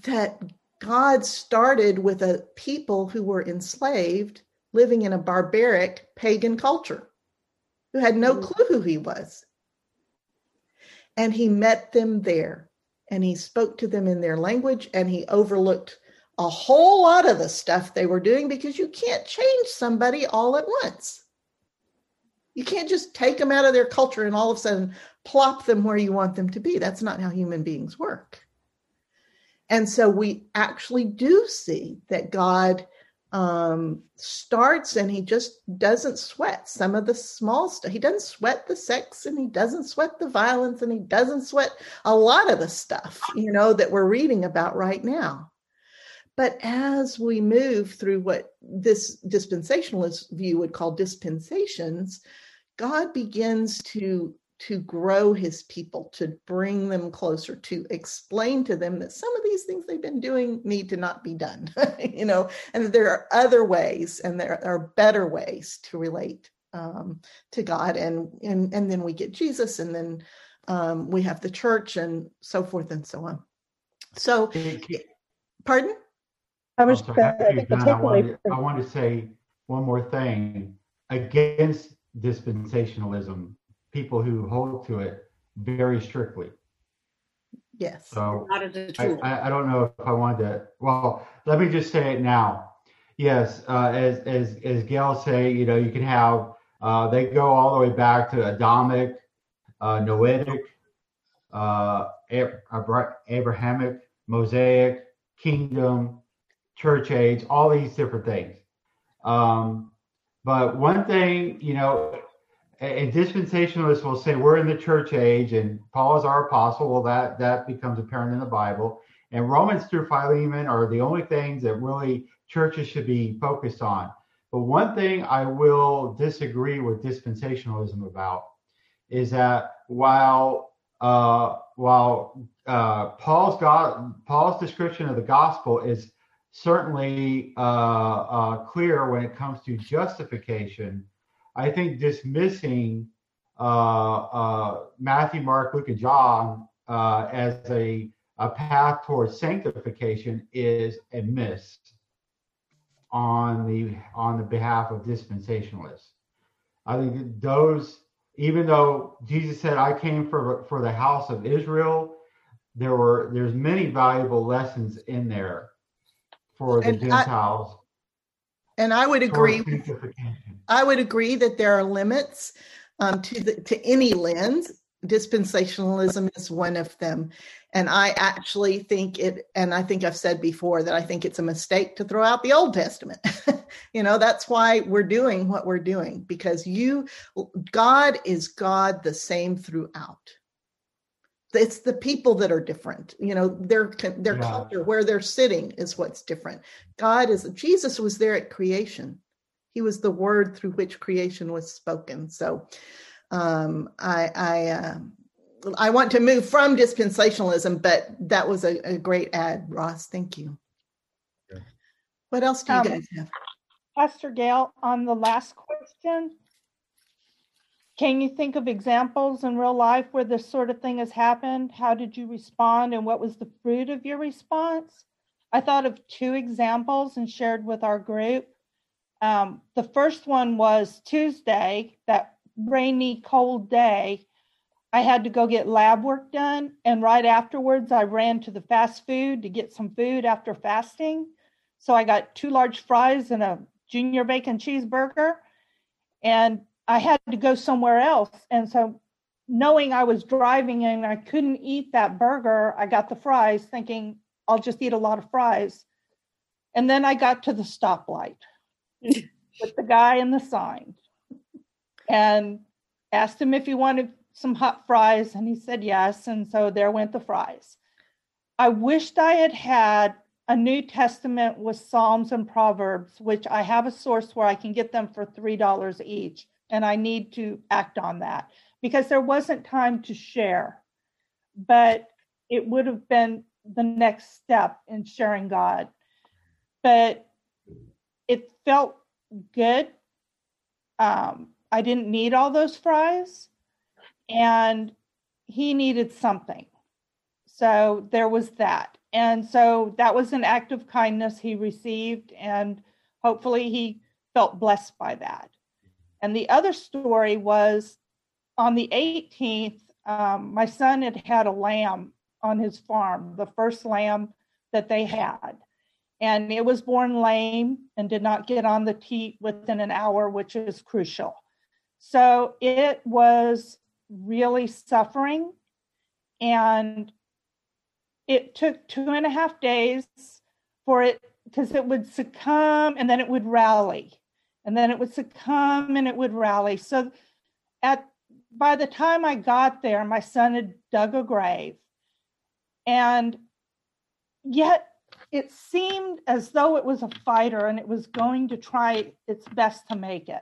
that God started with a people who were enslaved, living in a barbaric pagan culture, who had no mm-hmm. clue who he was. And he met them there and he spoke to them in their language and he overlooked a whole lot of the stuff they were doing because you can't change somebody all at once. You can't just take them out of their culture and all of a sudden plop them where you want them to be. That's not how human beings work. And so we actually do see that God um, starts and he just doesn't sweat some of the small stuff. He doesn't sweat the sex and he doesn't sweat the violence and he doesn't sweat a lot of the stuff, you know, that we're reading about right now. But as we move through what this dispensationalist view would call dispensations, God begins to to grow his people, to bring them closer, to explain to them that some of these things they've been doing need to not be done, you know, and that there are other ways and there are better ways to relate um, to God. And, and, and then we get Jesus and then um, we have the church and so forth and so on. So, pardon? I was oh, I, I, wanted, I wanted to say one more thing against dispensationalism people who hold to it very strictly. Yes. So I, I, I, don't know if I wanted to. Well, let me just say it now. Yes, uh, as as as Gail say, you know, you can have. Uh, they go all the way back to Adamic, uh, Noetic, uh, Abrahamic, Mosaic, Kingdom, Church Age, all these different things. Um, but one thing, you know, and dispensationalists will say we're in the church age and Paul is our apostle. Well, that that becomes apparent in the Bible. And Romans through Philemon are the only things that really churches should be focused on. But one thing I will disagree with dispensationalism about is that while uh, while uh, Paul's God, Paul's description of the gospel is certainly uh, uh clear when it comes to justification, I think dismissing uh, uh, Matthew, Mark, Luke, and John uh, as a, a path towards sanctification is a miss on the on the behalf of dispensationalists. I think those, even though Jesus said, "I came for for the house of Israel," there were there's many valuable lessons in there for the and Gentiles. I, and I would agree. I would agree that there are limits um, to the, to any lens. dispensationalism is one of them. And i actually think it and i think i've said before that i think it's a mistake to throw out the old testament. You know that's why we're doing what we're doing because you god is god the same throughout. It's the people that are different. You know their their yeah. culture where they're sitting is what's different. God is jesus was there at creation he was the word through which creation was spoken so um, I I, uh, I want to move from dispensationalism, but that was a, a great ad, Ross. Thank you. Okay. What else do you um, guys have? Pastor Gail, on the last question, can you think of examples in real life where this sort of thing has happened? How did you respond, and what was the fruit of your response? I thought of two examples and shared with our group. Um, the first one was Tuesday, that rainy, cold day, I had to go get lab work done. And right afterwards, I ran to the fast food to get some food after fasting. So I got two large fries and a junior bacon cheeseburger. And I had to go somewhere else. And so, knowing I was driving and I couldn't eat that burger, I got the fries thinking I'll just eat a lot of fries. And then I got to the stoplight with the guy in the sign and asked him if he wanted some hot fries, and he said yes. And so there went the fries. I wished I had had a New Testament with Psalms and Proverbs, which I have a source where I can get them for $3 each. And I need to act on that because there wasn't time to share. But it would have been the next step in sharing God. But it felt good. Um, I didn't need all those fries, and he needed something. So there was that. And so that was an act of kindness he received, and hopefully he felt blessed by that. And the other story was on the 18th, um, my son had had a lamb on his farm, the first lamb that they had. And it was born lame and did not get on the teat within an hour, which is crucial. So it was really suffering. And it took two and a half days for it because it would succumb and then it would rally. And then it would succumb and it would rally. So at by the time I got there, my son had dug a grave. And yet it seemed as though it was a fighter and it was going to try its best to make it.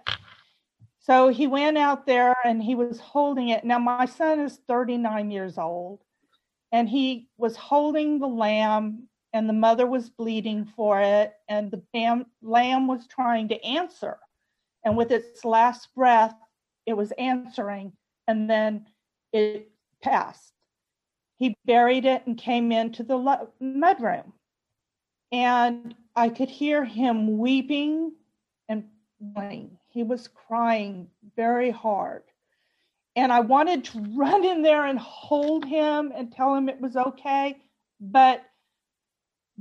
So he went out there and he was holding it. Now, my son is 39 years old, and he was holding the lamb, and the mother was bleeding for it, and the bam- lamb was trying to answer. And with its last breath, it was answering, and then it passed. He buried it and came into the mudroom. And I could hear him weeping and mourning he was crying very hard. And I wanted to run in there and hold him and tell him it was okay. But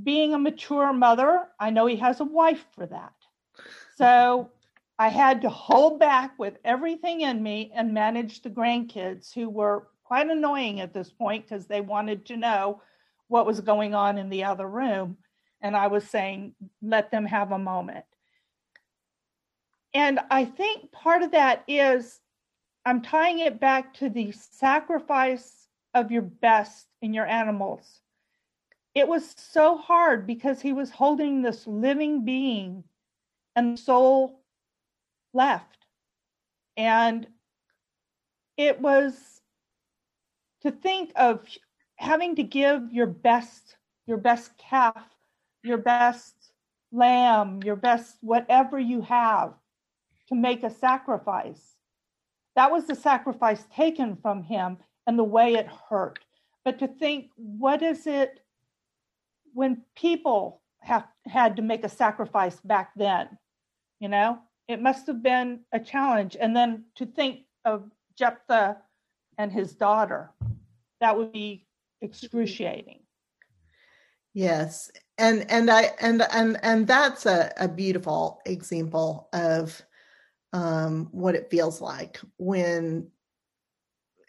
being a mature mother, I know he has a wife for that. So I had to hold back with everything in me and manage the grandkids who were quite annoying at this point because they wanted to know what was going on in the other room. And I was saying, let them have a moment. And I think part of that is I'm tying it back to the sacrifice of your best in your animals. It was so hard because he was holding this living being and the soul left. And it was to think of having to give your best, your best calf, your best lamb, your best whatever you have to make a sacrifice. That was the sacrifice taken from him and the way it hurt. But to think, what is it when people have had to make a sacrifice back then? You know, it must have been a challenge. And then to think of Jephthah and his daughter, that would be excruciating. Yes. And and I and and and that's a, a beautiful example of um, what it feels like when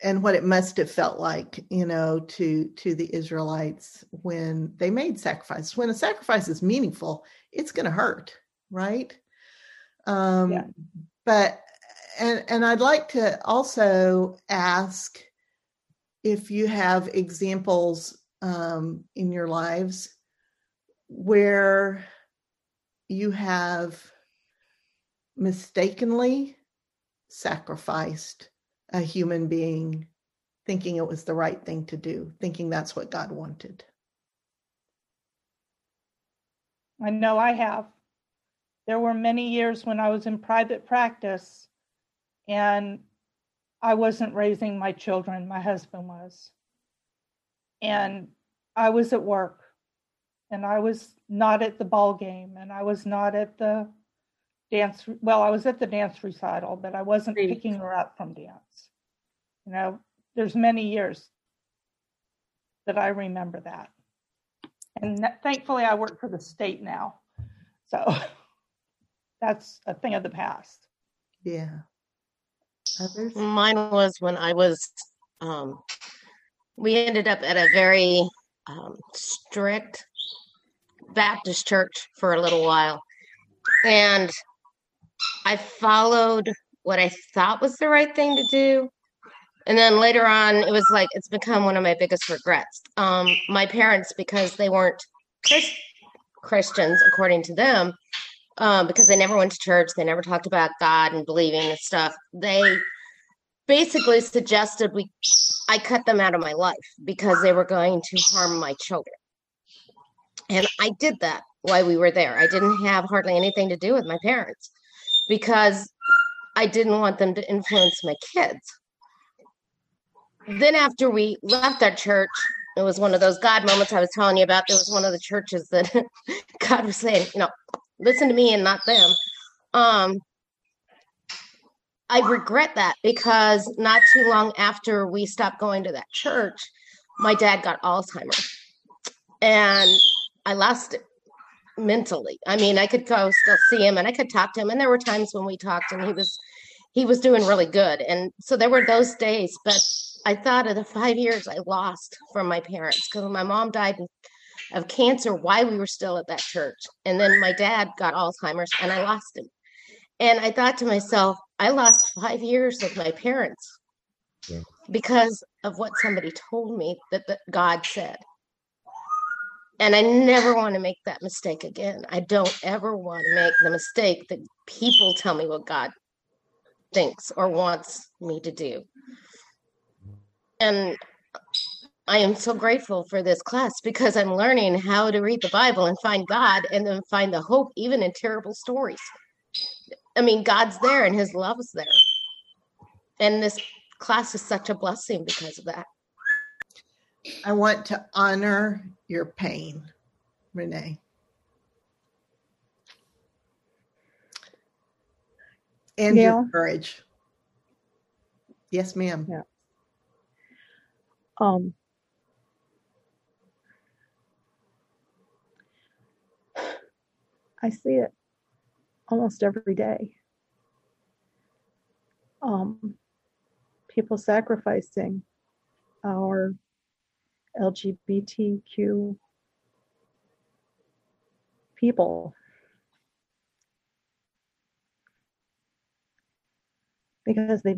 and what it must have felt like, you know, to to the Israelites when they made sacrifices. When a sacrifice is meaningful, it's going to hurt, right? Um, yeah. But and and I'd like to also ask if you have examples um, in your lives where you have mistakenly sacrificed a human being thinking it was the right thing to do, thinking that's what God wanted. I know I have. There were many years when I was in private practice and I wasn't raising my children, my husband was. And I was at work and I was not at the ball game and I was not at the dance well i was at the dance recital but i wasn't picking her up from dance. You know there's many years that i remember that. And thankfully i work for the state now so that's a thing of the past. Yeah. Others? mine was when i was um, we ended up at a very um, strict baptist church for a little while and I followed what I thought was the right thing to do. And then later on, it was like it's become one of my biggest regrets. Um, my parents, because they weren't Chris- Christians, according to them, um, because they never went to church, they never talked about God and believing and stuff. They basically suggested we I cut them out of my life because they were going to harm my children. And I did that while we were there. I didn't have hardly anything to do with my parents because I didn't want them to influence my kids. Then, after we left that church, it was one of those God moments I was telling you about. There was one of the churches that God was saying, you know, listen to me and not them. Um, I regret that because not too long after we stopped going to that church, my dad got Alzheimer's. And I lost it mentally. I mean, I could go still see him and I could talk to him. And there were times when we talked and he was he was doing really good. And so there were those days, but I thought of the five years I lost from my parents because my mom died of cancer while we were still at that church. And then my dad got Alzheimer's and I lost him. And I thought to myself, I lost five years of my parents yeah. because of what somebody told me that, that God said. And I never want to make that mistake again. I don't ever want to make the mistake that people tell me what God thinks or wants me to do. And I am so grateful for this class because I'm learning how to read the Bible and find God and then find the hope even in terrible stories. I mean, God's there and his love is there. And this class is such a blessing because of that. I want to honor your pain, Renee. And your courage. Yes, ma'am. Yeah. Um, I see it almost every day. Um, people sacrificing our LGBTQ people. Because they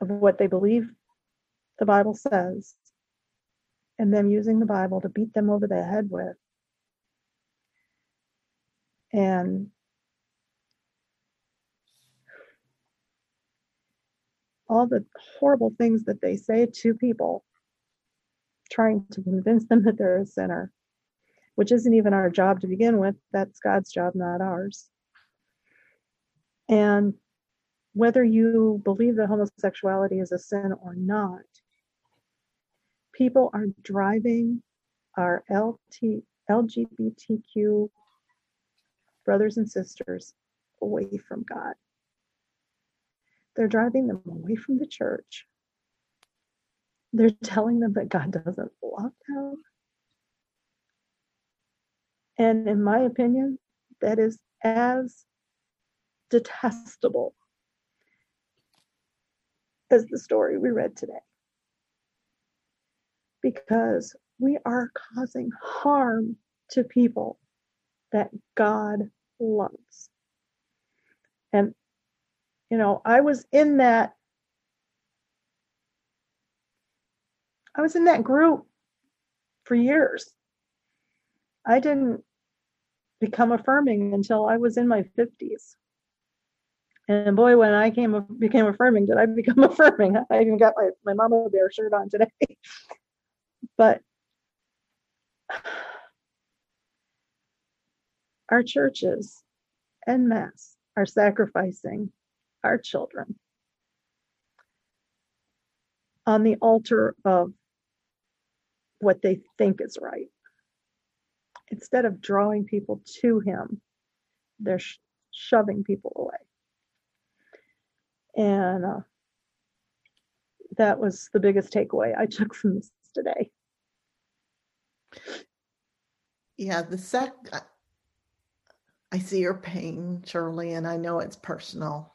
of what they believe the Bible says, and them using the Bible to beat them over the head with. And all the horrible things that they say to people trying to convince them that they're a sinner, which isn't even our job to begin with. That's God's job, not ours. And whether you believe that homosexuality is a sin or not, people are driving our LT, LGBTQ brothers and sisters away from God. They're driving them away from the church they're telling them that God doesn't love them. And in my opinion, that is as detestable as the story we read today. Because we are causing harm to people that God loves. And, you know, I was in that, I was in that group for years. I didn't become affirming until I was in my 50s. And boy, when I came became affirming, did I become affirming? I even got my, my mama bear shirt on today. but our churches en masse are sacrificing our children on the altar of what they think is right. Instead of drawing people to Him, they're sh- shoving people away. And uh, that was the biggest takeaway I took from this today. Yeah, the sec. I see your pain, Shirley, and I know it's personal.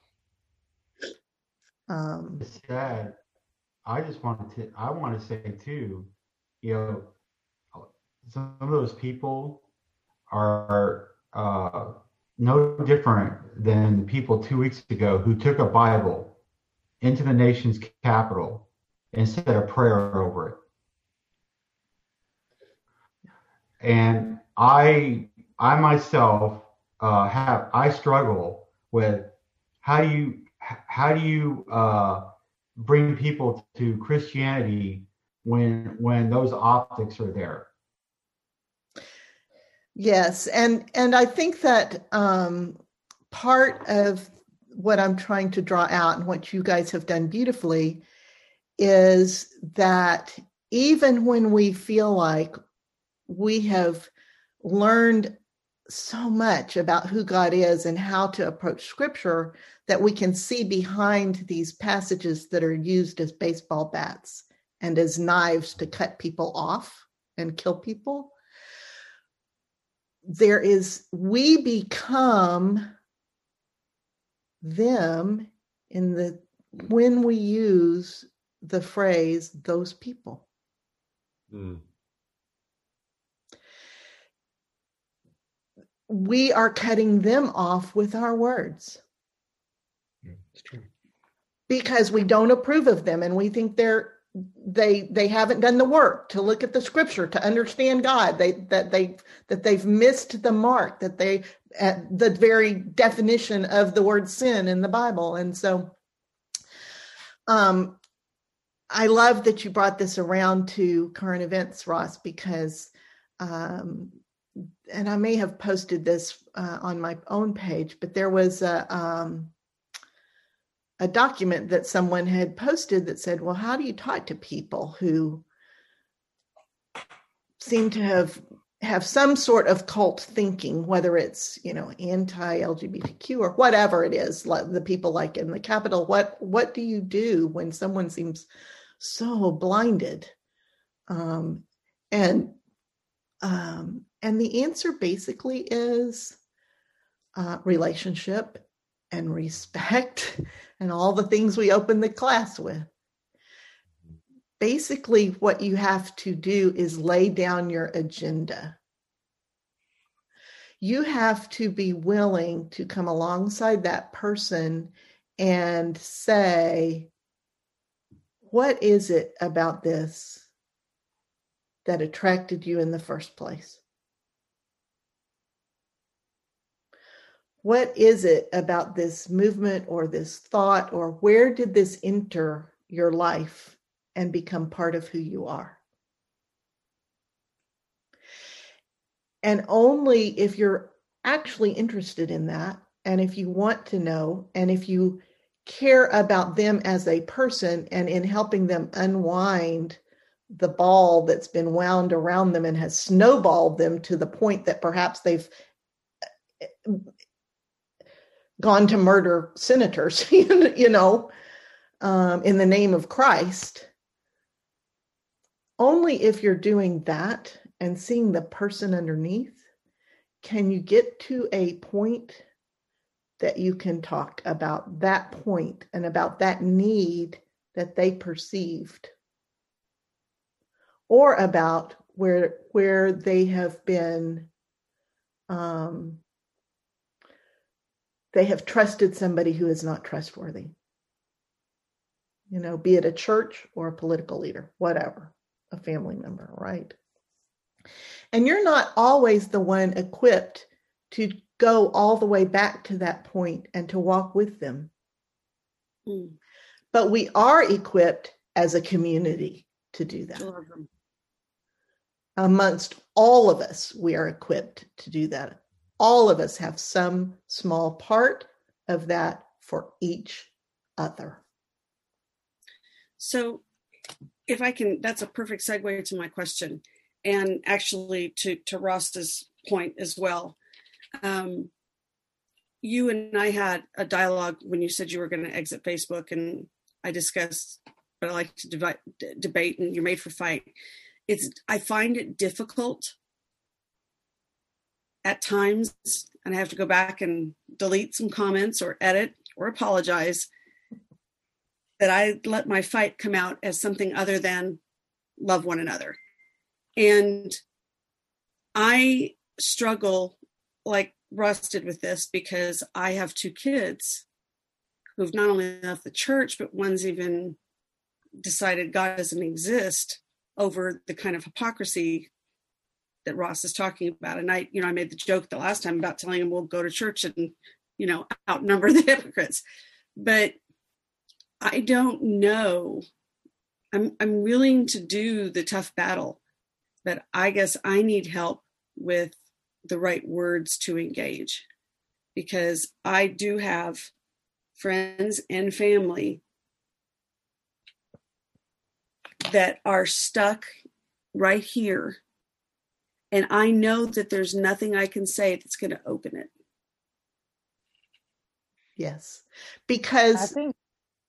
Um, It's sad. I just wanted to. I want to say too. You know, some of those people are uh, no different than the people two weeks ago who took a Bible into the nation's capital and said a prayer over it. And I, I myself uh, have, I struggle with how do you, how do you uh, bring people to Christianity when when those optics are there? Yes, and and I think that um, part of what I'm trying to draw out and what you guys have done beautifully is that even when we feel like we have learned so much about who God is and how to approach scripture that we can see behind these passages that are used as baseball bats and as knives to cut people off and kill people there is we become them in the when we use the phrase those people mm. We are cutting them off with our words. Yeah, it's true. Because we don't approve of them and we think they're they they haven't done the work to look at the scripture to understand god they that they that they've missed the mark that they at the very definition of the word sin in the bible. And so um i love that you brought this around to current events ross because um and i may have posted this uh, on my own page but there was a um a document that someone had posted that said, Well, how do you talk to people who seem to have have some sort of cult thinking, whether it's you know anti-LGBTQ or whatever it is, like the people like in the Capitol. What what do you do when someone seems so blinded? Um, and um, and the answer basically is uh, relationship and respect and all the things we open the class with. Basically, what you have to do is lay down your agenda. You have to be willing to come alongside that person and say, What is it about this that attracted you in the first place? What is it about this movement or this thought or where did this enter your life and become part of who you are? And only if you're actually interested in that, and if you want to know, and if you care about them as a person and in helping them unwind the ball that's been wound around them and has snowballed them to the point that perhaps they've gone to murder senators, you know, um, in the name of Christ. Only if you're doing that and seeing the person underneath can you get to a point that you can talk about that point and about that need that they perceived or about where where they have been um, they have trusted somebody who is not trustworthy. You know be it a church or a political leader whatever a family member right? And you're not always the one equipped to go all the way back to that point and to walk with them. Mm. but we are equipped as a community to do that. Amongst all of us, we are equipped to do that. All of us have some small part of that for each other. So, if I can, that's a perfect segue to my question, and actually to to Ross's point as well. Um, you and I had a dialogue when you said you were going to exit Facebook, and I discussed, but I like to divide, debate, and you're made for fight it's I find it difficult at times, and I have to go back and delete some comments or edit or apologize that I let my fight come out as something other than love one another. And I struggle like did with this because I have two kids who've not only left the church, but one's even decided God doesn't exist over the kind of hypocrisy that Ross is talking about. And I, you know, I made the joke the last time about telling him we'll go to church and, you know, outnumber the hypocrites. But I don't know. I'm I'm willing to do the tough battle, but I guess I need help with the right words to engage because I do have friends and family that are stuck right here. And I know that there's nothing I can say that's going to open it. Yes. Because I think,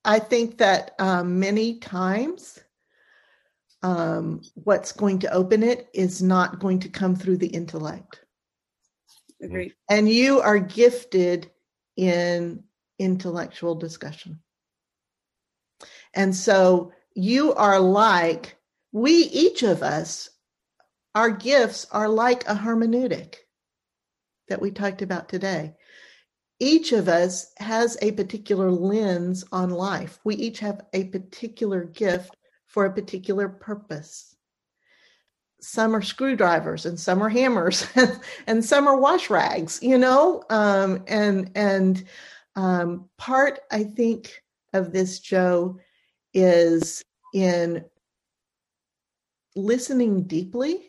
I think that um, many times um, what's going to open it is not going to come through the intellect. Agreed. And you are gifted in intellectual discussion. And so you are like, we, each of us, our gifts are like a hermeneutic that we talked about today. Each of us has a particular lens on life. We each have a particular gift for a particular purpose. Some are screwdrivers and some are hammers and some are wash rags, you know? Um, and and um, part, I think, of this, Joe, is in listening deeply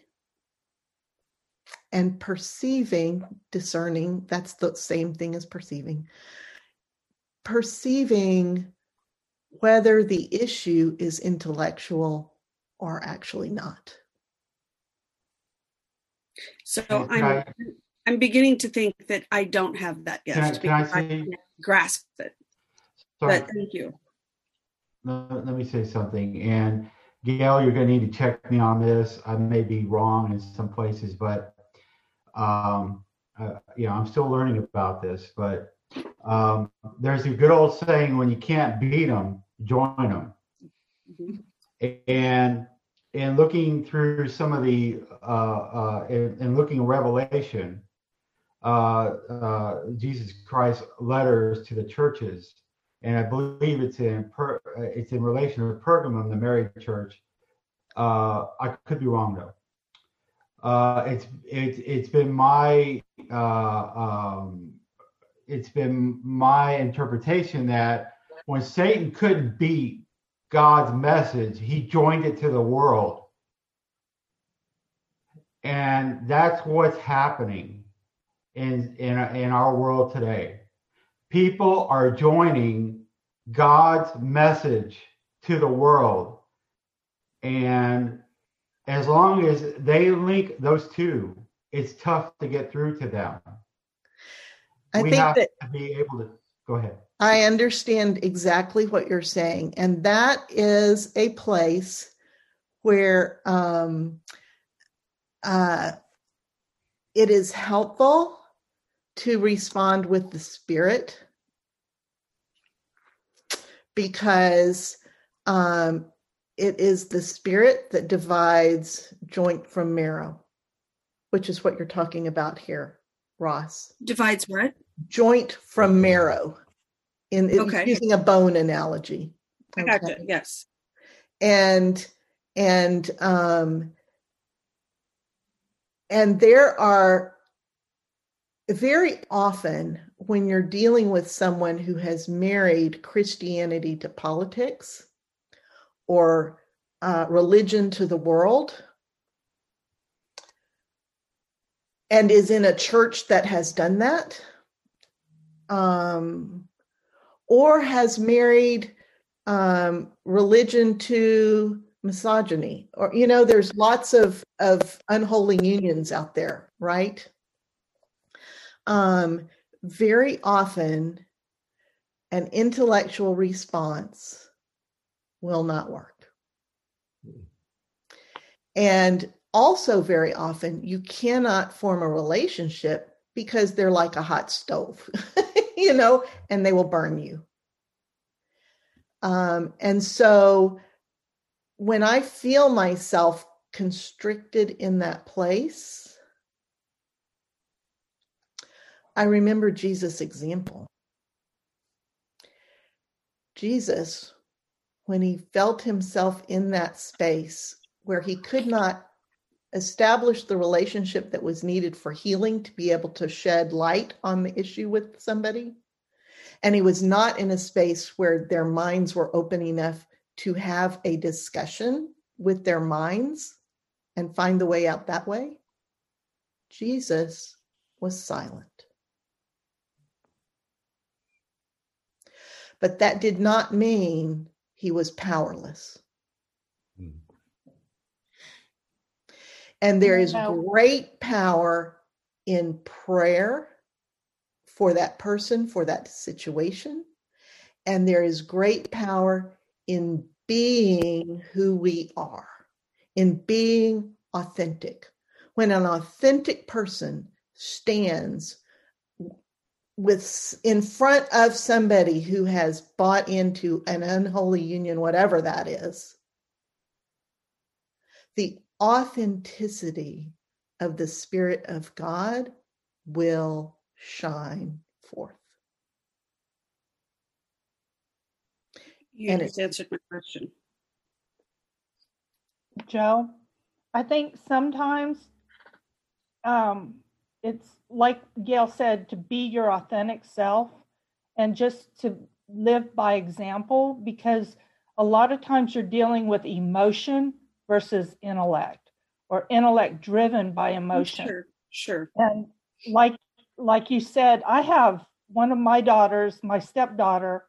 and perceiving, discerning, that's the same thing as perceiving. Perceiving whether the issue is intellectual or actually not. So I'm I, I'm beginning to think that I don't have that gift can I, can I, say, I grasp it. Sorry. But thank you let, let me say something. And Gail, you're going to need to check me on this. I may be wrong in some places, but um, uh, you know, I'm still learning about this. But um, there's a good old saying: when you can't beat them, join them. Mm-hmm. And and looking through some of the uh, uh, and, and looking at Revelation, uh, uh, Jesus Christ letters to the churches and I believe it's in per, it's in relation to Pergamum, the married church. Uh, I could be wrong though. Uh, it's it's it's been my uh, um, it's been my interpretation that when Satan couldn't beat God's message, he joined it to the world, and that's what's happening in in in our world today people are joining God's message to the world. And as long as they link those two, it's tough to get through to them. I we think that, to be able to go ahead. I understand exactly what you're saying. And that is a place where um, uh, it is helpful to respond with the spirit because um, it is the spirit that divides joint from marrow, which is what you're talking about here, Ross. Divides what? Joint from marrow, in, in Okay. using a bone analogy. I gotcha. Yes. and and um and there are very often when you're dealing with someone who has married christianity to politics or uh, religion to the world and is in a church that has done that um, or has married um, religion to misogyny or you know there's lots of of unholy unions out there right? Um very often an intellectual response will not work. And also very often you cannot form a relationship because they're like a hot stove you know and they will burn you. Um, and so when I feel myself constricted in that place, I remember Jesus' example. Jesus, when he felt himself in that space where he could not establish the relationship that was needed for healing to be able to shed light on the issue with somebody, and he was not in a space where their minds were open enough to have a discussion with their minds and find the way out that way. Jesus was silent. But that did not mean he was powerless. Hmm. And there is No. great power in prayer for that person, for that situation. And there is great power in being who we are, in being authentic. When an authentic person stands with in front of somebody who has bought into an unholy union, whatever that is, the authenticity of the Spirit of God will shine forth. You And just answered my question. Joe, I think sometimes um, it's like Gail said to be your authentic self and just to live by example because a lot of times you're dealing with emotion versus intellect or intellect driven by emotion. Sure. Sure. And like like you said, I have one of my daughters, my stepdaughter,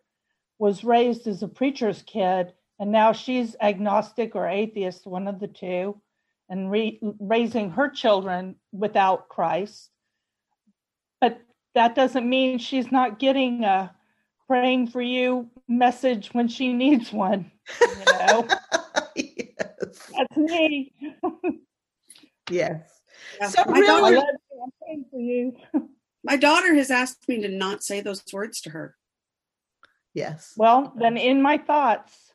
was raised as a preacher's kid, and now she's agnostic or atheist, one of the two, and re- raising her children without Christ. But that doesn't mean she's not getting a praying for you message when she needs one. You know, yes. that's me. Yes. Yeah. So my, really- I daughter, love you. I'm praying for you. my daughter has asked me to not say those words to her. Yes. Well, then in my thoughts,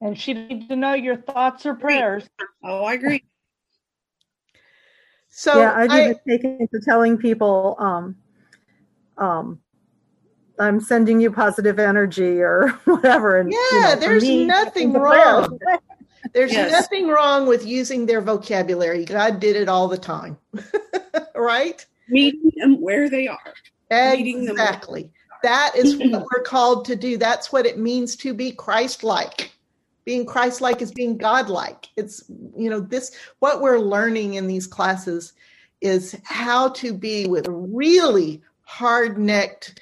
and she needs to know your thoughts or prayers. Oh, I agree. So yeah, I've I- even taken to telling people, um, um, I'm sending you positive energy or whatever. And you Yeah, know, there's me, nothing wrong. There's Yes. nothing wrong with using their vocabulary. God did it all the time. right? Meeting them where they are. Meeting them- Exactly. That is what we're called to do. That's what it means to be Christ like. Being Christ like is being God like. It's, you know, this, what we're learning in these classes is how to be with really hard necked,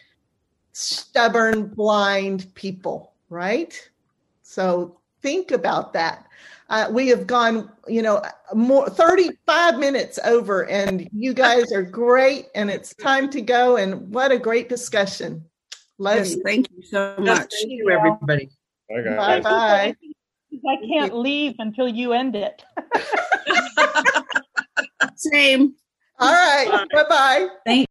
stubborn, blind people, right? So think about that. Uh, we have gone, you know, more 35 minutes over, and you guys are great. And it's time to go. And what a great discussion. Love Yes, you. thank you so Yes, much. Thank you, everybody. I got Bye bye. I can't leave until you end it. Same. All right. Bye bye.